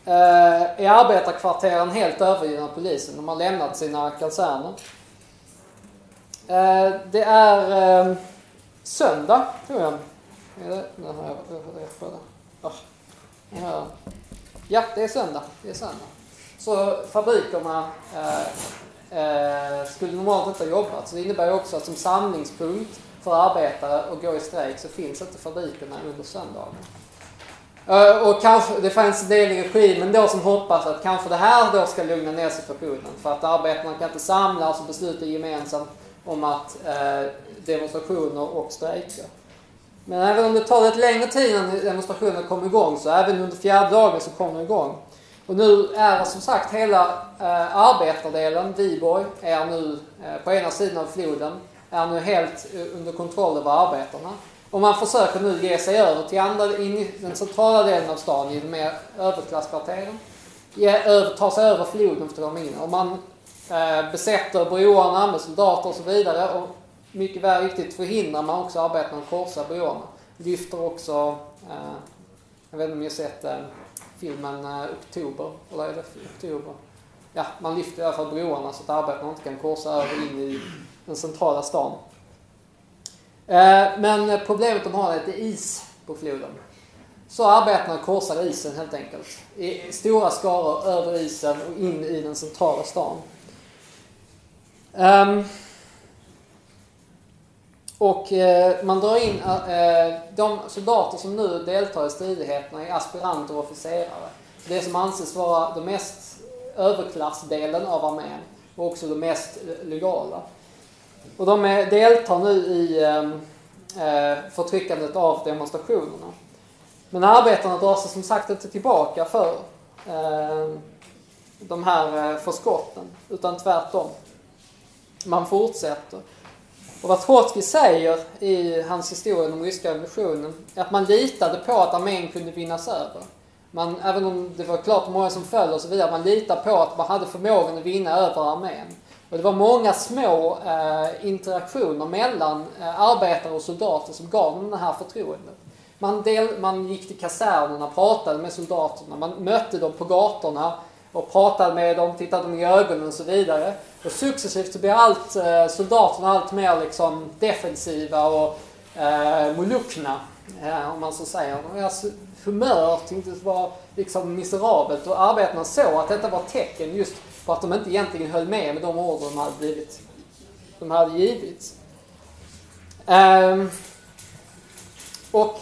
eh, är arbetarkvarteren helt övergivna av polisen. De har lämnat sina kaserner. Eh, det är eh, söndag, tror jag. Är det? Den här, oh. Ja, det är söndag. Det är söndag. Så fabrikerna eh, eh skulle normalt inte ha jobbat. Så det innebär också att som samlingspunkt för arbetare att gå i strejk så finns inte fabrikerna under söndagen. Eh, och kanske, det fanns en del i regimen då som hoppas att kanske det här då ska lugna ner situationen. För att arbetarna kan inte samlas och besluta gemensamt om att eh, demonstrationer och strejker. Men även om det tar lite längre tid innan demonstrationen kommer igång så även under fjärde dagen så kommer de igång. Och nu är som sagt hela eh, arbetardelen, Viborg, är nu eh, på ena sidan av floden, är nu helt eh, under kontroll över arbetarna. Och man försöker nu ge sig över till andra, in i den centrala delen av stan, i de mer överklasskvarteren. Ta sig över floden för att komma in. Och man eh, besätter broarna med soldater och så vidare. Och mycket väl riktigt förhindrar man också arbetarna att korsa broarna. Lyfter också, eh, jag vet inte om ni har sett eh, filmen eh, Oktober, eller är det Oktober? Ja, man lyfter i alla fall broarna så att arbetarna inte kan korsa över in i den centrala stan. Eh, men problemet de har är att det är is på floden. så arbetarna korsade isen helt enkelt. I stora skaror över isen och in i den centrala stan. Ehm, och eh, man drar in eh, de soldater som nu deltar i stridigheterna är aspiranter och officerare. Det som anses vara den mest överklassdelen av armén och också den mest legala. Och de är, deltar nu i ehm, eh, förtryckandet av demonstrationerna. Men arbetarna drar sig som sagt inte tillbaka för eh, de här eh, förskotten, utan tvärtom. Man fortsätter. Och vad Trotskij säger i hans historia om ryska revolutionen är att man litade på att armén kunde vinnas över. Man, även om det var klart många som föll och så vidare, man litade på att man hade förmågan att vinna över armén. Och det var många små eh, interaktioner mellan eh, arbetare och soldater som gav dem det här förtroendet. Man, del, man gick till kasernerna, pratade med soldaterna, man mötte dem på gatorna och pratade med dem, tittade dem i ögonen och så vidare. Och successivt så blir allt, eh, soldaterna allt mer liksom defensiva och eh, molukna, eh, om man så säger. Deras humör tycktes vara liksom miserabelt och arbetarna såg att detta var tecken just för att de inte egentligen höll med med de order de hade, blivit, de hade givits. Um, och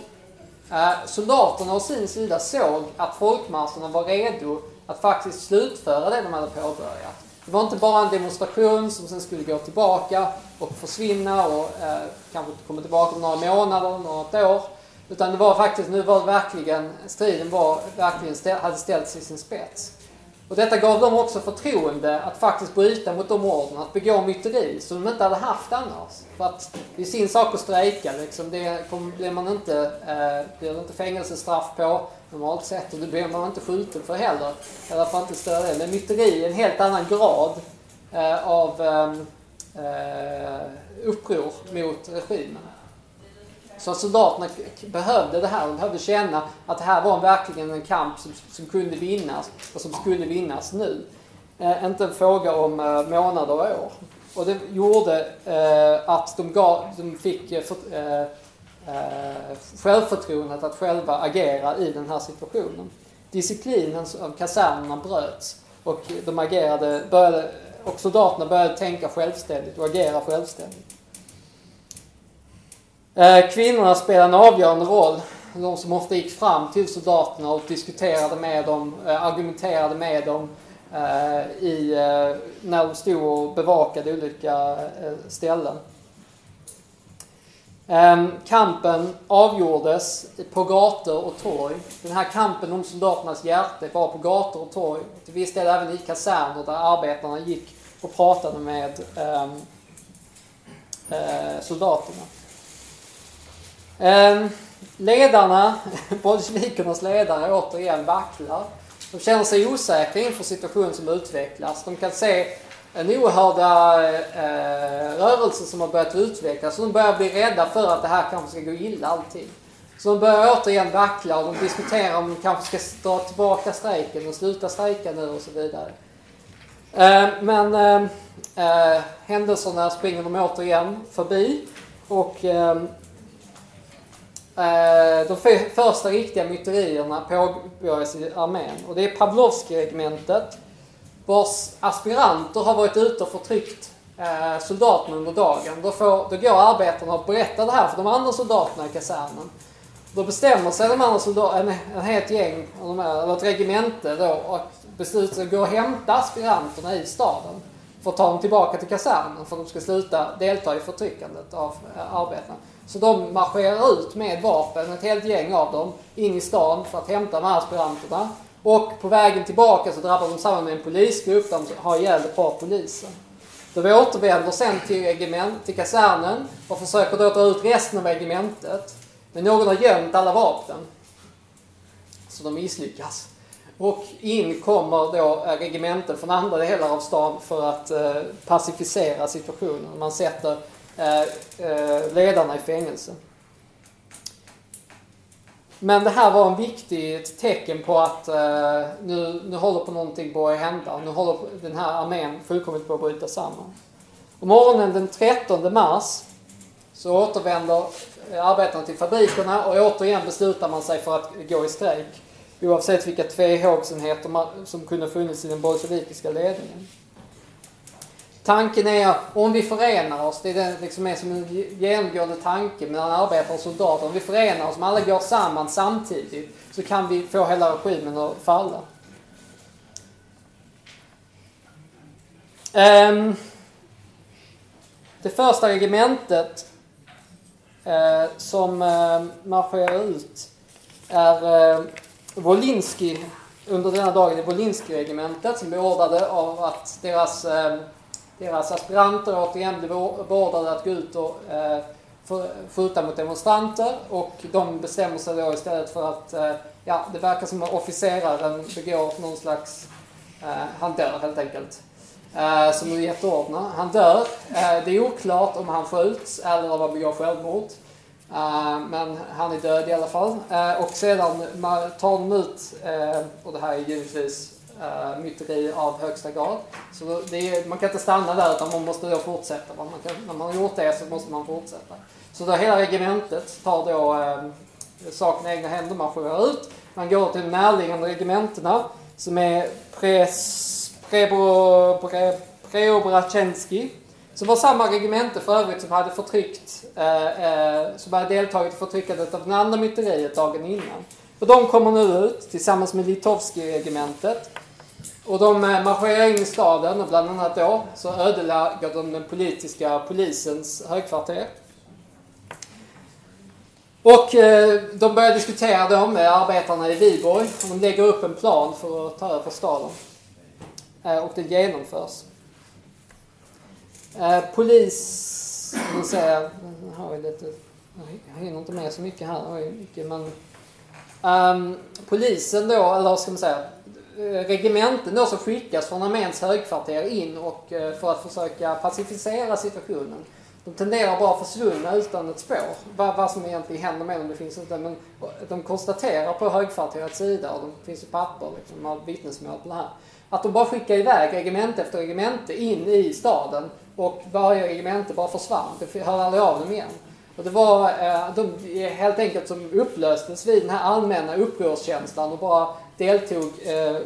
uh, soldaterna å sin sida såg att folkmassorna var redo att faktiskt slutföra det de hade påbörjat. Det var inte bara en demonstration som sen skulle gå tillbaka och försvinna och eh, kanske komma tillbaka om några månader, något år. Utan det var faktiskt, nu var det verkligen, striden var, verkligen ställ, hade ställts i sin spets. Och detta gav dem också förtroende att faktiskt bryta mot de orden, att begå myteri som de inte hade haft annars. För att det är sin sak att strejka liksom. Det blir man inte, eh, blir inte fängelsestraff på normalt sett och det blir man inte skjuten för heller. I alla fall inte större. Men myteri är en helt annan grad eh, av ehm, eh, uppror mot regimen. Så soldaterna behövde det här. De behövde känna att det här var verkligen en kamp som, som kunde vinnas och som skulle vinnas nu. Eh, inte en fråga om eh, månader och år. Och det gjorde eh, att de, gav, de fick eh, för, eh, eh, självförtroendet att själva agera i den här situationen. Disciplinen av kasernerna bröts och de agerade, började, och soldaterna började tänka självständigt och agera självständigt. Eh, kvinnorna spelade en avgörande roll. De som ofta gick fram till soldaterna och diskuterade med dem, eh, argumenterade med dem eh, i, när de stod och bevakade olika ställen. Ehm, kampen avgjordes på gator och torg. Den här kampen om soldaternas hjärta var på gator och torg. Till viss del även i kaserner där arbetarna gick och pratade med ehm, soldaterna. Ehm, ledarna, [laughs] bolsjevikernas ledare, återigen vacklar. De känner sig osäkra inför situationen som utvecklas. De kan se en oerhörda eh, rörelse som har börjat utvecklas. Och de börjar bli rädda för att det här kanske ska gå illa allting. Så de börjar återigen vackla och de diskuterar om de kanske ska dra tillbaka strejken och sluta strejka nu och så vidare. Eh, men eh, eh händelserna springer de återigen förbi. Och ehm, Eh, de första riktiga myterierna påbörjas i armén och det är Pavlovskij-regementet vars aspiranter har varit ute och förtryckt eh, soldaterna under dagen. Då, får, då går arbetarna och berättar det här för de andra soldaterna i kasernen. Då bestämmer sig de andra soldaterna, en, en helt gäng, eller ett regemente då, och beslutar sig att gå och hämta aspiranterna i staden för att ta dem tillbaka till kasernen för att de ska sluta delta i förtryckandet av eh, arbetarna. Så de marscherar ut med vapen, ett helt gäng av dem, in i stan för att hämta de här aspiranterna. Och på vägen tillbaka så drabbar de samman med en polisgrupp där de har ihjäl ett par poliser. De återvänder sen till, regiment, till kasernen och försöker då ta ut resten av regementet. Men någon har gömt alla vapen. Så de misslyckas. Och in kommer då eh, regementen från andra delar av stan för att eh, pacificera situationen. Man sätter Eh, eh, ledarna i fängelse. Men det här var en viktigt tecken på att eh, nu, nu håller på någonting börja hända. Nu håller den här armén fullkomligt på att bryta samman. Och morgonen den 13 mars så återvänder eh, arbetarna till fabrikerna och återigen beslutar man sig för att gå i strejk. Oavsett vilka tvehågsenheter som kunde funnits i den bolsjevikiska ledningen. Tanken är att om vi förenar oss, det är det liksom är som en genomgående tanke mellan arbetare och soldater. Om vi förenar oss, om alla går samman samtidigt, så kan vi få hela regimen att falla. Um, det första regementet uh, som uh, marscherar ut är uh, Wolinski under denna dagen i Wolinski-regementet som beordrade av att deras, uh, deras alltså aspiranter återigen blev beordrade att gå ut och uh, skjuta mot demonstranter och de bestämmer sig då istället för att, eh, ja, det verkar som att officeraren begår någon slags, eh, han dör helt enkelt eh, som är jätteordnad. Han dör. Eh, det är oklart om han skjuts eller om han begår självmord. Uh, men han är död i alla fall. Uh, och sedan tar de ut, uh, och det här är givetvis Eh, uh, myteri av högsta grad. Så är, man kan inte stanna där utan man måste då fortsätta. Man kan, när man har gjort det så måste man fortsätta. Så då hela regementet tar då uh, saken i egna händer, man får ut. Man går till de närliggande regementena som är pres Preobrachenski. Som var samma regemente för övrigt som hade förtryckt, eh, eh, som hade deltagit i förtryckandet av den andra myteriet dagen innan. Och de kommer nu ut tillsammans med Litovski-regementet. Och de eh, marscherar in i staden och bland annat då så ödelägger de den politiska polisens högkvarter. Och eh, de börjar diskutera då med arbetarna i Viborg. Och de lägger upp en plan för att ta över staden. Eh, och det genomförs. Eh, polis, vi säger, har vi lite, jag hinner inte med så mycket här, mycket, men ehm, polisen då, eller vad ska man säga, Eh, regementen då som skickas från arméns högkvarter in och eh, för att försöka pacificera situationen. De tenderar bara att försvinna utan ett spår. Vad, vad som egentligen händer med dem, det finns inte. Men eh, de konstaterar på högkvarterets sida, och det finns ju papper liksom, vittnesmål på det här, att de bara skickar iväg regemente efter regemente in i staden och varje regemente bara försvann. Det hörde aldrig av dem igen. Och det var de helt enkelt som upplöstes vid den här allmänna upprorskänslan och bara deltog, eh,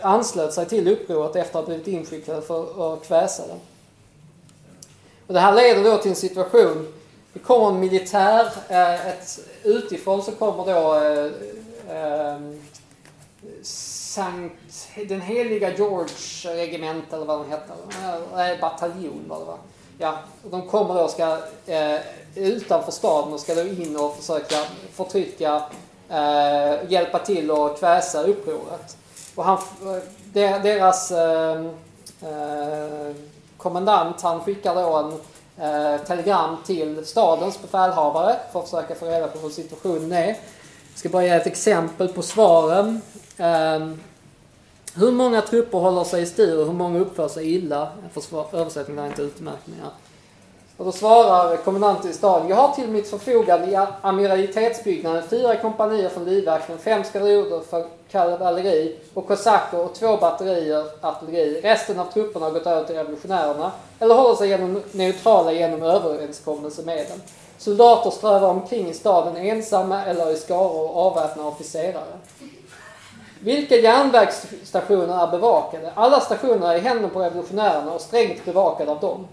anslöt sig till upproret efter att ha blivit inskickade för att kväsa det. Och det här leder då till en situation, det kommer en militär, eh, ett, utifrån så kommer då eh, eh Sankt, den heliga George regemente eller vad de hette. Nej, eh, eh, bataljon var det va? Ja, och de kommer då ska eh, utanför staden och ska då in och försöka förtrycka, eh, hjälpa till och kväsa upproret. Och han, deras eh, eh, kommandant han skickar då en eh, telegram till stadens befälhavare för att försöka få reda på hur situationen är. Jag ska bara ge ett exempel på svaren. Ehm, hur många trupper håller sig i styr och hur många uppför sig illa? Översättningen är inte utmärkt. Ja. Och då svarar kommendanten i staden. Jag har till mitt förfogande i amiralitetsbyggnaden fyra kompanier från livvakten, fem skvadroner för kavalleri och kosacker och två batterier artilleri. Resten av trupperna har gått över till revolutionärerna eller håller sig genom neutrala genom överenskommelse med dem. Soldater strövar omkring i staden ensamma eller i skaror och avväpnar officerare. Vilka järnvägsstationer är bevakade? Alla stationer är i händerna på revolutionärerna och strängt bevakade av dem.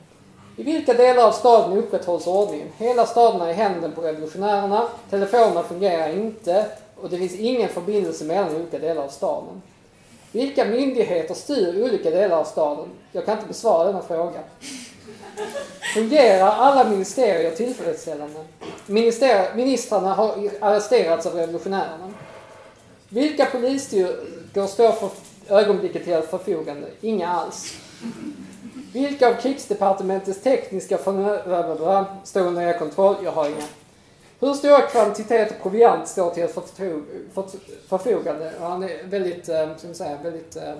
I vilka delar av staden upprätthålls ordningen? Hela staden är i händerna på revolutionärerna, telefonerna fungerar inte och det finns ingen förbindelse mellan olika delar av staden. Vilka myndigheter styr olika delar av staden? Jag kan inte besvara denna fråga. Fungerar alla ministerier tillfredsställande? Minister ministrarna har arresterats av revolutionärerna. Vilka polisstyrkor står för ögonblicket till förfogande? Inga alls. Vilka av krigsdepartementets tekniska förnödenheter står under er kontroll? Jag har inga. Hur stor kvantitet proviant står till förfogande? Han är väldigt, eh, ska man säga, väldigt eh,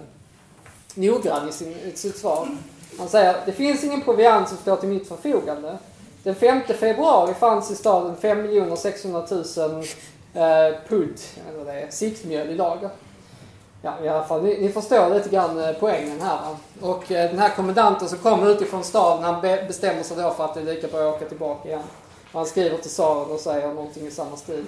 noggrann i, sin, i sitt svar. Han säger, det finns ingen proviant som står till mitt förfogande. Den 5 februari fanns i staden 5 600 000 eh, pund, eller det är siktmjöl i lager. Ja, i alla fall, ni, ni förstår lite grann eh, poängen här. Och eh, den här kommendanten som kommer utifrån staden, han be, bestämmer sig då för att det är lika bra att åka tillbaka igen. Han skriver till tsaren och säger någonting i samma stil.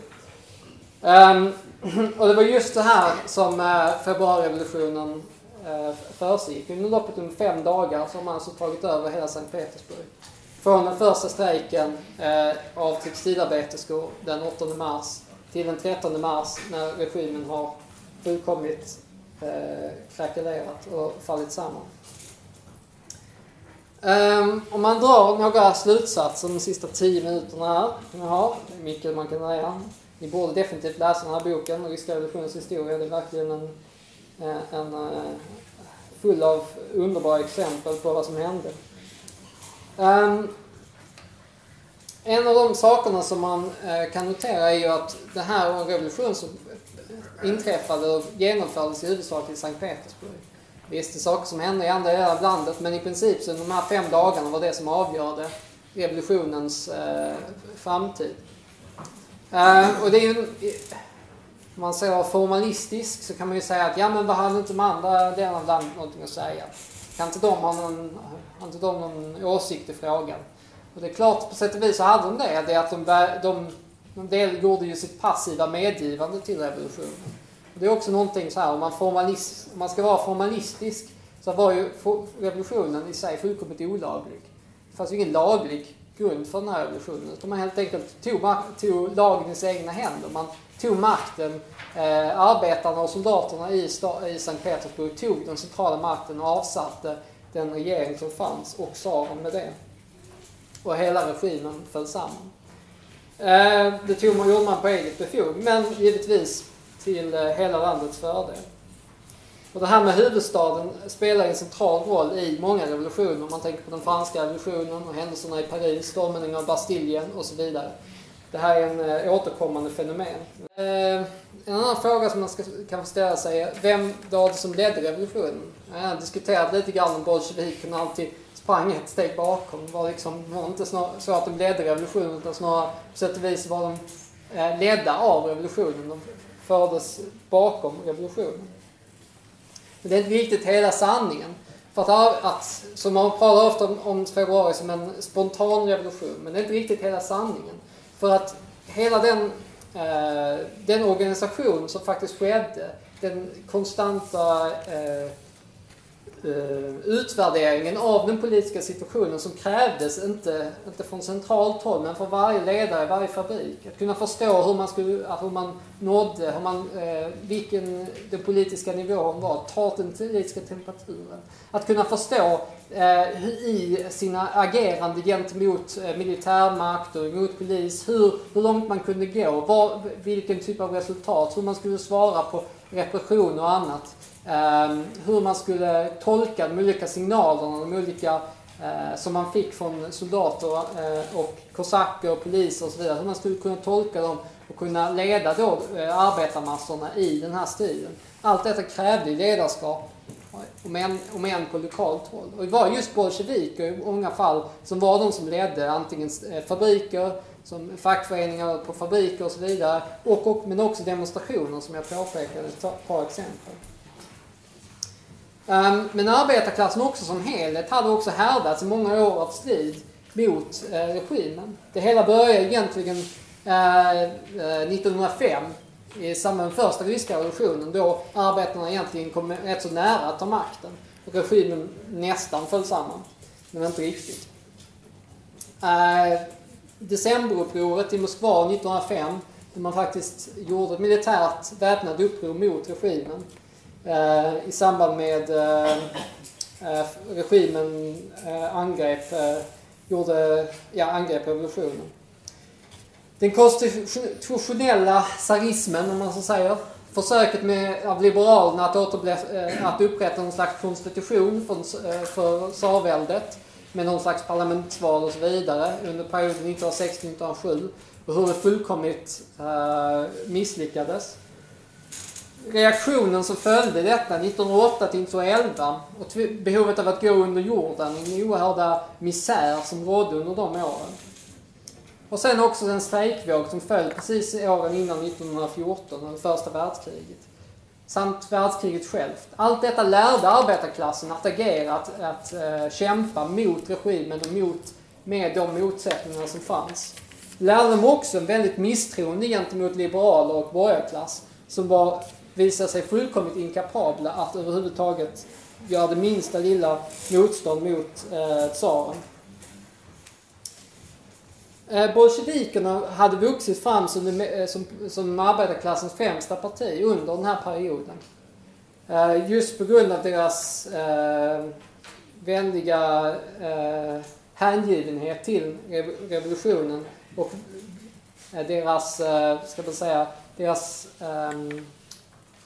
Um, [clears throat] och det var just det här som eh, februarirevolutionen eh, försiggick. Under loppet av fem dagar så har man alltså tagit över hela Sankt Petersburg. Från den första strejken av textilarbeterskor den 8 mars till den 13 mars när regimen har fullkomligt eh, krackelerat och fallit samman. Um, om man drar några slutsatser de sista tio minuterna här. Jaha, det är mycket man kan säga. Ni borde definitivt läsa den här boken, Ryska revolutionens historia. Det är verkligen en, eh, en, en full av underbara exempel på vad som hände. Um, en av de sakerna som man eh, kan notera är ju att det här var en revolution som inträffade och genomfördes i huvudsak i Sankt Petersburg. Visst, det är saker som hände i andra delar av landet, men i princip så de här fem dagarna var det som avgjorde revolutionens eh, framtid. Eh, och det är ju, om man säger formalistisk så kan man ju säga att ja men vad hade inte de andra delarna av landet någonting att säga? Kan inte de ha någon, har inte de någon åsikt i frågan? Och det är klart, på sätt och vis så hade de det. Det är att de, de, de del gjorde ju sitt passiva medgivande till revolutionen. Det är också någonting så här, om man, om man ska vara formalistisk så var ju revolutionen i sig fullkomligt olaglig. Det fanns ju ingen laglig grund för den här revolutionen. Utan man helt enkelt tog, tog lagen i sina egna händer. Man tog makten, eh, arbetarna och soldaterna i, i Sankt Petersburg tog den centrala makten och avsatte den regering som fanns och tsaren med det. Och hela regimen föll samman. Eh, det tog man, gjorde man på eget befog, men givetvis till eh, hela landets fördel. Och det här med huvudstaden spelar en central roll i många revolutioner. Man tänker på den franska revolutionen och händelserna i Paris, stormningen av Bastiljen och så vidare. Det här är en eh, återkommande fenomen. Eh, en annan fråga som man ska, kan ställa sig är, vem var det som ledde revolutionen? Jag har diskuterat lite grann om bolsjevikerna alltid sprang ett steg bakom. Det var liksom, var inte så att de ledde revolutionen utan snarare på sätt och vis var de eh, ledda av revolutionen. De fördes bakom revolutionen. Men det är inte riktigt hela sanningen. För att, att, så man pratar ofta om, om februari som en spontan revolution, men det är inte riktigt hela sanningen. För att hela den, eh, den organisation som faktiskt skedde, den konstanta Eh, Eh, utvärderingen av den politiska situationen som krävdes, inte, inte från centralt håll, men från varje ledare, i varje fabrik. Att kunna förstå hur man, skulle, hur man nådde, hur man, eh, vilken den politiska nivån var, ta den politiska temperaturen. Att kunna förstå eh, i sina agerande gentemot eh, militärmakt och mot polis, hur, hur långt man kunde gå, var, vilken typ av resultat, hur man skulle svara på repression och annat. Ehm, hur man skulle tolka de olika signalerna, de olika eh, som man fick från soldater eh, och kosacker och poliser och så vidare. Hur man skulle kunna tolka dem och kunna leda då eh, arbetarmassorna i den här striden. Allt detta krävde ledarskap, om än, om än på lokalt håll. Och det var just bolsjeviker i många fall som var de som ledde antingen eh, fabriker, som fackföreningar på fabriker och så vidare, och, och, men också demonstrationer som jag påpekade, ett par exempel. Um, men arbetarklassen också som helhet hade också härdats i många år av strid mot eh, regimen. Det hela började egentligen eh, eh, 1905 i samband med första ryska revolutionen då arbetarna egentligen kom rätt så nära att ta makten. Och regimen nästan föll samman, men inte riktigt. Decemberupproret i Moskva 1905 där man faktiskt gjorde ett militärt väpnat uppror mot regimen Eh, i samband med eh, eh, regimen eh, angrep, eh, gjorde, ja, angrepp revolutionen. Den konstitutionella sarismen, om man så säger, försöket med, av Liberalerna att, att upprätta någon slags konstitution för, för tsarväldet med någon slags parlamentsval och så vidare under perioden 1960-1907 och hur det fullkomligt eh, misslyckades reaktionen som följde detta 1908 till 1911 och behovet av att gå under jorden, den oerhörda misär som rådde under de åren. Och sen också den strejkvåg som föll precis åren innan 1914, och första världskriget. Samt världskriget självt. Allt detta lärde arbetarklassen att agera, att, att uh, kämpa mot regimen och mot, med de motsättningar som fanns. lärde dem också en väldigt misstroende gentemot liberaler och borgarklass som var, visade sig fullkomligt inkapabla att överhuvudtaget göra det minsta lilla motstånd mot eh, tsaren. Eh, bolsjevikerna hade vuxit fram som, eh, som, som arbetarklassens främsta parti under den här perioden. Eh, just på grund av deras eh, vänliga eh, hängivenhet till revolutionen och eh, deras, eh, ska man säga, deras um,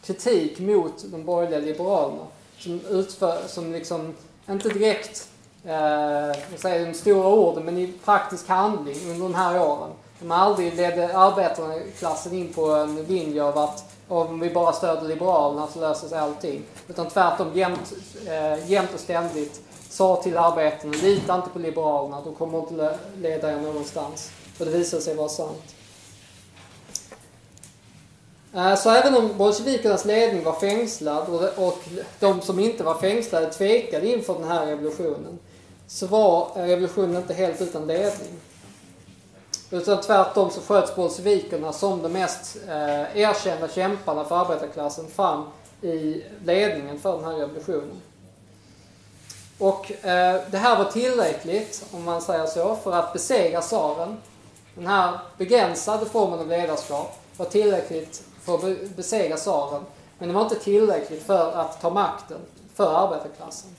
kritik mot de borgerliga liberalerna. Som, utför, som liksom, inte direkt eh, säger de stora orden, men i praktisk handling under de här åren. De aldrig ledde arbetarklassen in på en linje av att om vi bara stöder Liberalerna så löser sig allting. Utan tvärtom jämt, eh, jämt och ständigt sa till arbetarna, lita inte på Liberalerna, de kommer inte leda er någonstans. Och det visade sig vara sant. Eh, så även om bolsjevikernas ledning var fängslad och de som inte var fängslade tvekade inför den här revolutionen så var eh, revolutionen inte helt utan ledning. Utan tvärtom så sköts bolsjevikerna som de mest eh, erkända kämparna för arbetarklassen fram i ledningen för den här revolutionen. Och eh, det här var tillräckligt, om man säger så, för att besegra tsaren. Den här begränsade formen av ledarskap var tillräckligt för att besegra tsaren. Men det var inte tillräckligt för att ta makten för arbetarklassen.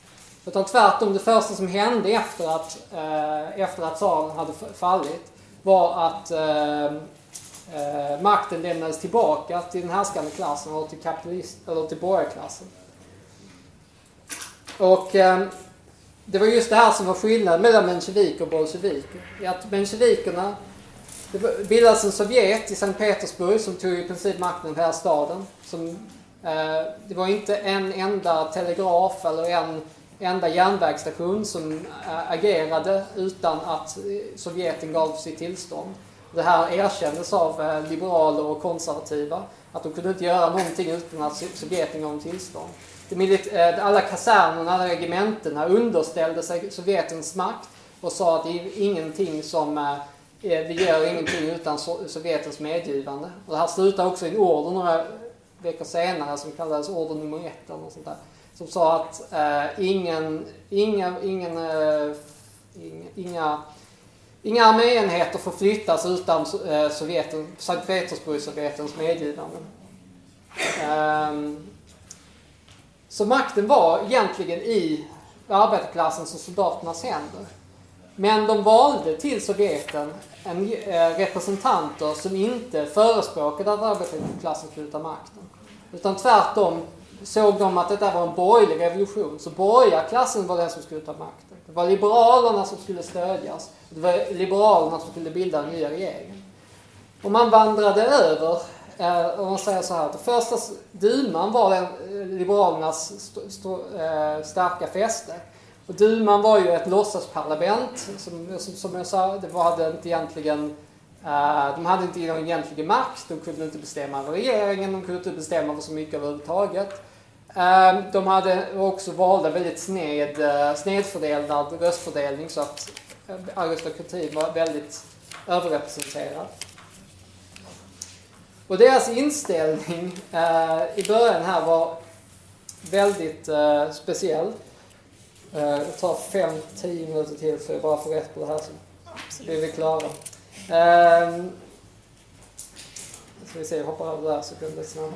Utan tvärtom, det första som hände efter att, eh, efter att tsaren hade fallit var att eh, eh, makten lämnades tillbaka till den härskande klassen, eller till, kapitalist, eller till borgarklassen. Och eh, det var just det här som var skillnaden mellan menshevik och bolsjeviker. Att mensjevikerna, det bildades en Sovjet i Sankt Petersburg som tog i princip makten över hela staden. Som, eh, det var inte en enda telegraf eller en enda järnvägsstation som eh, agerade utan att eh, Sovjeten gav sitt tillstånd. Det här erkändes av eh, liberaler och konservativa, att de kunde inte göra någonting utan att Sovjeten gav tillstånd. Eh, alla kasernerna, alla regementena underställde sig Sovjetens makt och sa att det är ingenting som eh, Eh, vi gör ingenting utan Sovjetens medgivande. Och det här slutar också i en order några veckor senare som kallades order nummer ett eller något sånt där som sa att eh, ingen, inga, ingen, eh, inga, inga arméenheter får flyttas utan eh, Sovjeten, Sankt Petersburg-Sovjetens medgivande. Eh, så makten var egentligen i arbetarklassens och soldaternas händer. Men de valde till Sovjeten en, eh, representanter som inte förespråkade att arbetarklassen skulle ta makten. Utan tvärtom såg de att detta var en borgerlig revolution. Så borgarklassen var den som skulle ta makten. Det var liberalerna som skulle stödjas. Det var liberalerna som skulle bilda den nya regeringen. Och man vandrade över, eh, om man säger så här, att första duman var den, eh, liberalernas st st eh, starka fäste. Och duman var ju ett låtsasparlament, som, som, som jag sa, det var inte egentligen eh, de hade inte någon egentlig makt, de kunde inte bestämma över regeringen, de kunde inte bestämma över så mycket överhuvudtaget. Uh, de hade också valda väldigt sned, uh, snedfördelad röstfördelning så att aristokratin var väldigt överrepresenterad. Och deras inställning i början här var väldigt speciell. Det tar 5-10 minuter till för jag bara får rätt på det här så blir vi klara. Ehm, ska vi se, jag hoppar över där så blir det lite snabbare.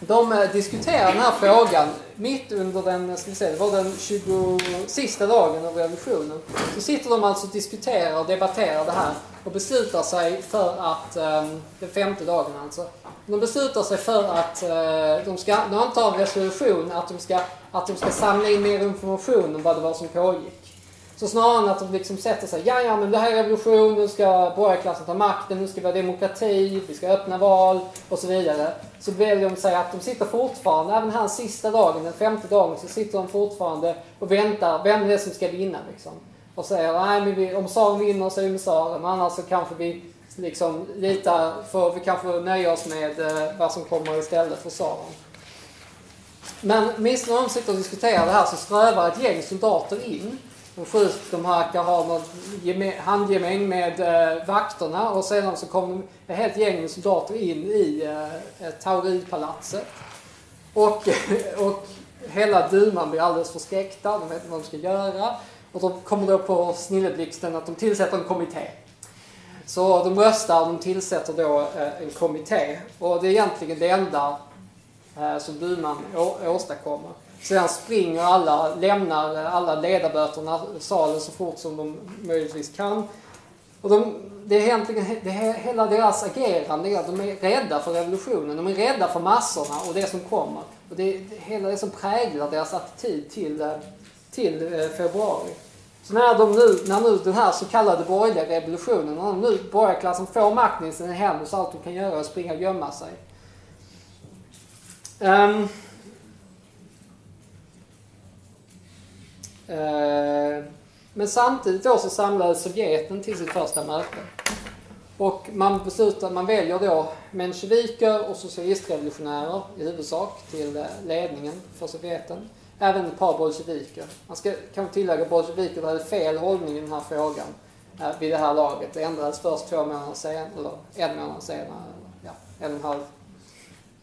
De eh, diskuterar den här frågan mitt under den, ska vi säga, det var den 20, sista dagen av revolutionen. Så sitter de alltså och diskuterar och debatterar det här och beslutar sig för att, ehm, den femte dagen alltså, de beslutar sig för att eh, de ska, de antar en resolution att de ska, att de ska samla in mer information om vad det var som pågick. Så snarare än att de liksom sätter sig, ja ja men det här är revolution, nu ska borgarklassen ta makten, nu ska vi ha demokrati, vi ska öppna val och så vidare. Så väljer de sig att de sitter fortfarande, även här sista dagen, den femte dagen, så sitter de fortfarande och väntar, vem är det som ska vinna liksom? Och säger, nej men vi, om tsaren vinner så är det med tsaren, annars så kanske vi liksom lita, för vi kanske nöja oss med eh, vad som kommer istället för tsaren. Men minst när de sitter och diskuterar det här så strövar ett gäng soldater in De skjuter de verkar ha handgemäng med eh, vakterna och sedan så kommer ett helt gäng soldater in i eh, Tauripalatset. Och, [laughs] och hela duman blir alldeles förskräckta, de vet inte vad de ska göra. Och de kommer då på snilleblixten att de tillsätter en kommitté. Så de röstar och de tillsätter då eh, en kommitté. Och det är egentligen det enda eh, som duman åstadkommer. Sedan springer alla, lämnar eh, alla ledamöterna salen så fort som de möjligtvis kan. Och de, det är egentligen det är hela deras agerande är att de är rädda för revolutionen. De är rädda för massorna och det som kommer. Och det är hela det som präglar deras attityd till, till februari. Så när, de nu, när nu den här så kallade borgerliga revolutionen, när nu borgarklassen får makten i sina händer så allt de kan göra är att springa och gömma sig. Um, uh, men samtidigt då så samlades Sovjeten till sitt första möte. Och man beslutar, man väljer då mensjeviker och socialistrevolutionärer i huvudsak till eh, ledningen för Sovjeten även ett par bolsjeviker. Man ska kanske tillägga att bolsjeviker hade fel hållning i den här frågan eh, vid det här laget. Det ändrades först två månader senare, eller en månad senare, ja, en och en halv.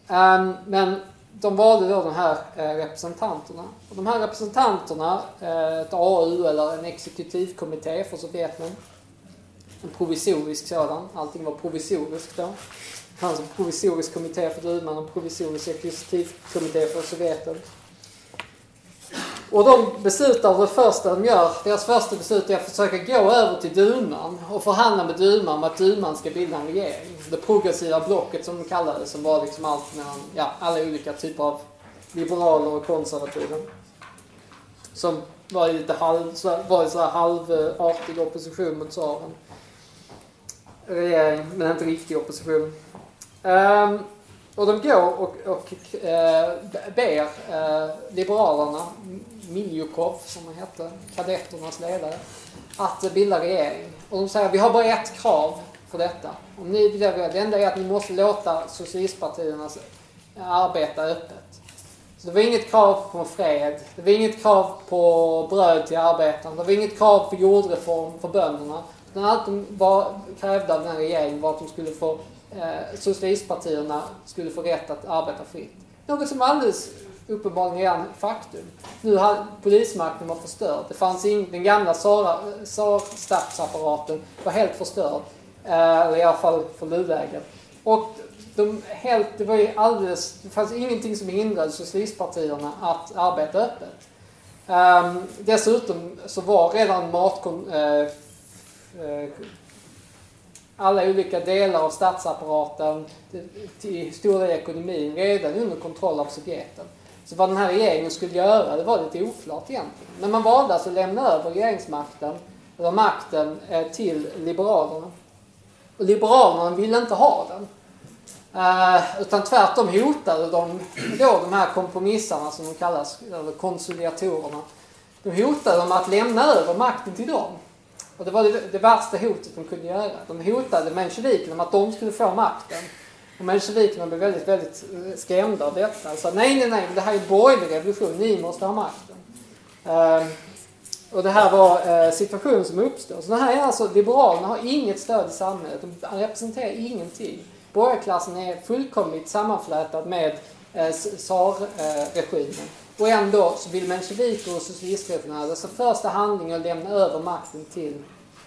Um, men de valde då de här eh, representanterna. Och de här representanterna, eh, ett AU eller en exekutivkommitté för Sovjetunionen, en provisorisk sådan, allting var provisoriskt då. Det fanns en provisorisk kommitté för duman och en provisorisk exekutivkommitté för Sovjetunionen. Och de beslutar, det första de gör, deras första beslut är att försöka gå över till duman och förhandla med duman om att duman ska bilda en regering. Det progressiva blocket som de kallade det, som var liksom allt mellan, ja, alla olika typer av liberaler och konservativa. Som var i lite halv, var i så halvartig opposition mot tsaren. Regering, men inte riktig opposition. Um, och de går och, och eh, ber eh, Liberalerna, Miljukov som han hette, kadetternas ledare, att bilda regering. Och de säger vi har bara ett krav för detta. Om ni det, det enda är att ni måste låta socialistpartierna arbeta öppet. Så det var inget krav på fred, det var inget krav på bröd till arbetarna, det var inget krav på jordreform för bönderna. Utan allt de var, krävde av den här regeringen var att de skulle få eh, socialistpartierna skulle få rätt att arbeta fritt. Något som alldeles uppenbarligen är faktum. Nu hade polismakten var förstörd. Det fanns ing, den gamla SAR-statsapparaten var helt förstörd. Eh, eller i alla fall för nuläget. Och de helt, det var ju alldeles, det fanns ingenting som hindrade socialistpartierna att arbeta öppet. Um, dessutom så var redan matkon, uh, uh, alla olika delar av statsapparaten till stor del ekonomin redan under kontroll av Sovjeten. Så vad den här regeringen skulle göra, det var lite oklart egentligen. Men man valde alltså att lämna över regeringsmakten, eller makten, eh, till Liberalerna. Och Liberalerna ville inte ha den. Eh, utan tvärtom hotade de då de här kompromissarna som de kallas, eller konsolidatorerna. De hotade dem att lämna över makten till dem. Och det var det, det värsta hotet de kunde göra. De hotade mensjevikerna om att de skulle få makten. Och mensjevikerna blev väldigt, väldigt eh, skrämda av detta. Alltså, nej, nej, nej, det här är en borgerlig revolution, ni måste ha makten. Uh, och det här var eh, uh, situationen som uppstod. Så det här är alltså, Liberalerna har inget stöd i samhället, de representerar ingenting. Borgarklassen är fullkomligt sammanflätad med uh, tsarregimen. Och ändå så vill mensjeviker och socialistrevolutionärer, alltså första handlingen att lämna över makten till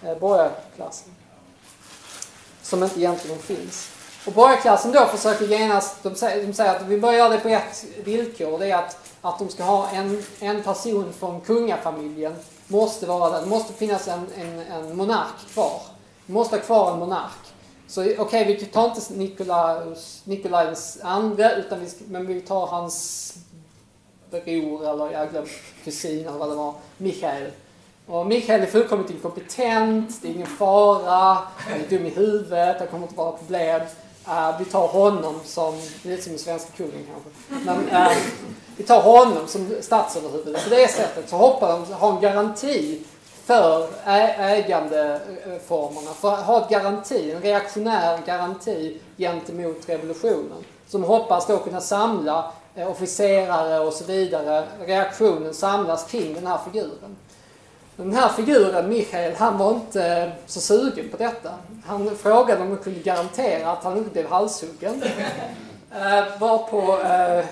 eh, borgarklassen. Som inte egentligen finns. Och borgarklassen då försöker genast, de säger, de säger att vi börjar göra det på ett villkor. Det är att, att de ska ha en, en person från kungafamiljen. Måste vara där. Det måste finnas en, en, en monark kvar. Vi måste ha kvar en monark. Så okej, okay, vi tar inte Nikolaus, Nikolajs andre, utan vi, men vi tar hans bror eller jag glömde kusin eller vad det var, Mikael. Och Mikael är fullkomligt inkompetent, det är ingen fara, han är dum i huvudet, det kommer inte vara problem. Uh, vi tar honom som, lite som den svenska kungen kanske, men uh, vi tar honom som statsöverhuvud. På det sättet så hoppas de ha en garanti för ägandeformerna, för att ha ett garanti, en reaktionär garanti gentemot revolutionen. Som hoppas då kunna samla eh, officerare och så vidare, reaktionen samlas kring den här figuren. Den här figuren, Michael, han var inte så sugen på detta. Han frågade om de kunde garantera att han inte blev halshuggen. [laughs] Eh, varpå eh,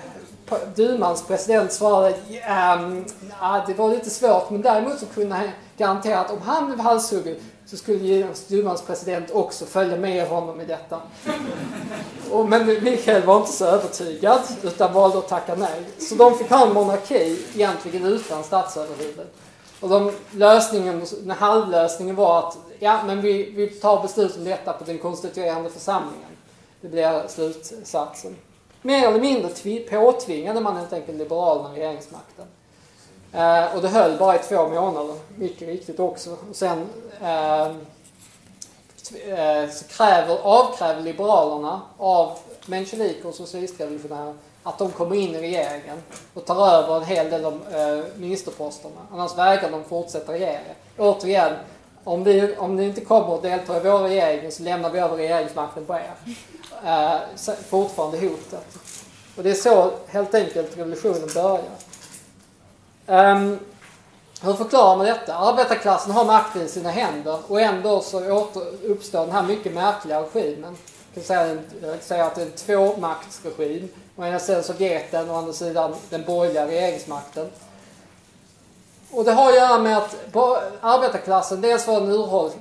Dumans president svarade ehm, ja, det var lite svårt men däremot så kunde han garantera att om han blev halshuggen så skulle Dumans president också följa med honom i detta. [laughs] Och, men Mikael var inte så övertygad utan valde att tacka nej. Så de fick ha en monarki egentligen utan statsöverhuvud. Och de, lösningen, den halvlösningen var att ja, men vi, vi tar beslut om detta på den konstituerande församlingen. Det blir slutsatsen. Mer eller mindre påtvingade man helt enkelt Liberalerna regeringsmakten. Eh, och det höll bara i två månader, mycket riktigt också. Och sen eh, eh så kräver, avkräver Liberalerna av menshevik och socialistrevolutionärer att de kommer in i regeringen och tar över en hel del av eh, ministerposterna. Annars vägrar de fortsätta regera. Återigen, om, vi, om ni inte kommer att delta i vår regering så lämnar vi över regeringsmakten på er. Eh, fortfarande hotet. Och det är så helt enkelt revolutionen börjar. Um, hur förklarar man detta? Arbetarklassen har makten i sina händer och ändå så åter, uppstår den här mycket märkliga regimen. Säga, jag vill säga att det är en tvåmaktsregim. Å ena sidan Sovjeten och å andra sidan den borgerliga regeringsmakten. Och det har att göra med att arbetarklassen, dels var den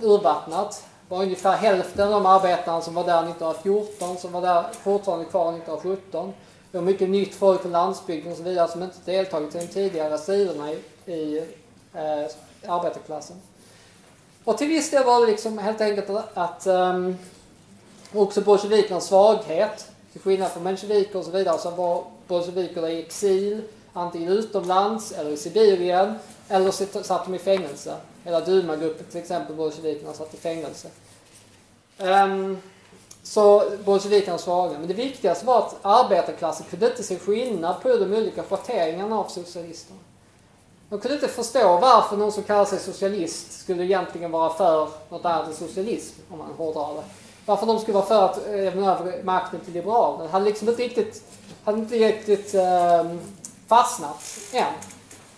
urvattnat. Var ungefär hälften av de arbetarna som var där 1914 som var där fortfarande kvar 1917. Det var mycket nytt folk från landsbygden och så vidare som inte deltagit i de tidigare striderna i, i eh, arbetarklassen. Och till viss del var det liksom helt enkelt att, att um, också bolsjevikernas svaghet, till skillnad från mensjeviker och så vidare, så var bolsjevikerna i exil, antingen utomlands eller i Sibirien, eller satt de i fängelse. Hela Duma-gruppen till exempel, bolsjevikerna, satt i fängelse. Um, så bolsjevikerna var svaga. Men det viktigaste var att arbetarklassen kunde inte se skillnad på de olika schatteringarna av socialisterna. De kunde inte förstå varför någon som kallar sig socialist skulle egentligen vara för något annat än socialism, om man hårdrar det. Varför de skulle vara för att eh, lämna över makten till liberalerna. Det hade liksom inte riktigt, hade inte riktigt eh, fastnat än.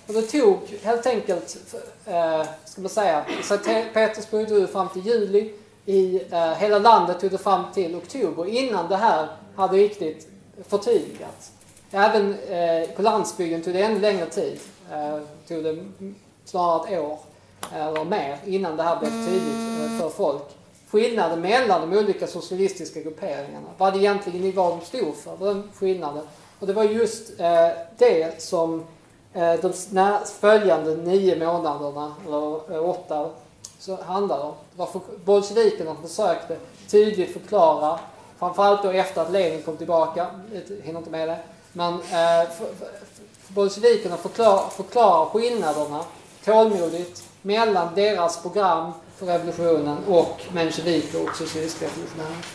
Och det tog helt enkelt, eh, ska man säga, Sankt Petersburg drog fram till juli i eh, hela landet tog det fram till oktober innan det här hade riktigt förtydligats. Även eh, på landsbygden tog det ännu längre tid. Eh, tog det snarare ett år eh, eller mer innan det här blev tydligt eh, för folk. Skillnaden mellan de olika socialistiska grupperingarna, vad det egentligen var de stod för, den skillnaden. Och det var just eh, det som eh, de följande nio månaderna, eller eh, åtta så handlade om. Det var bolsjevikerna försökte tydligt förklara, framförallt då efter att Lenin kom tillbaka, jag hinner inte med det, men eh, bolsjevikerna förklarar, förklarar skillnaderna tålmodigt mellan deras program för revolutionen och mensjeviker och socialistrevolutionärer.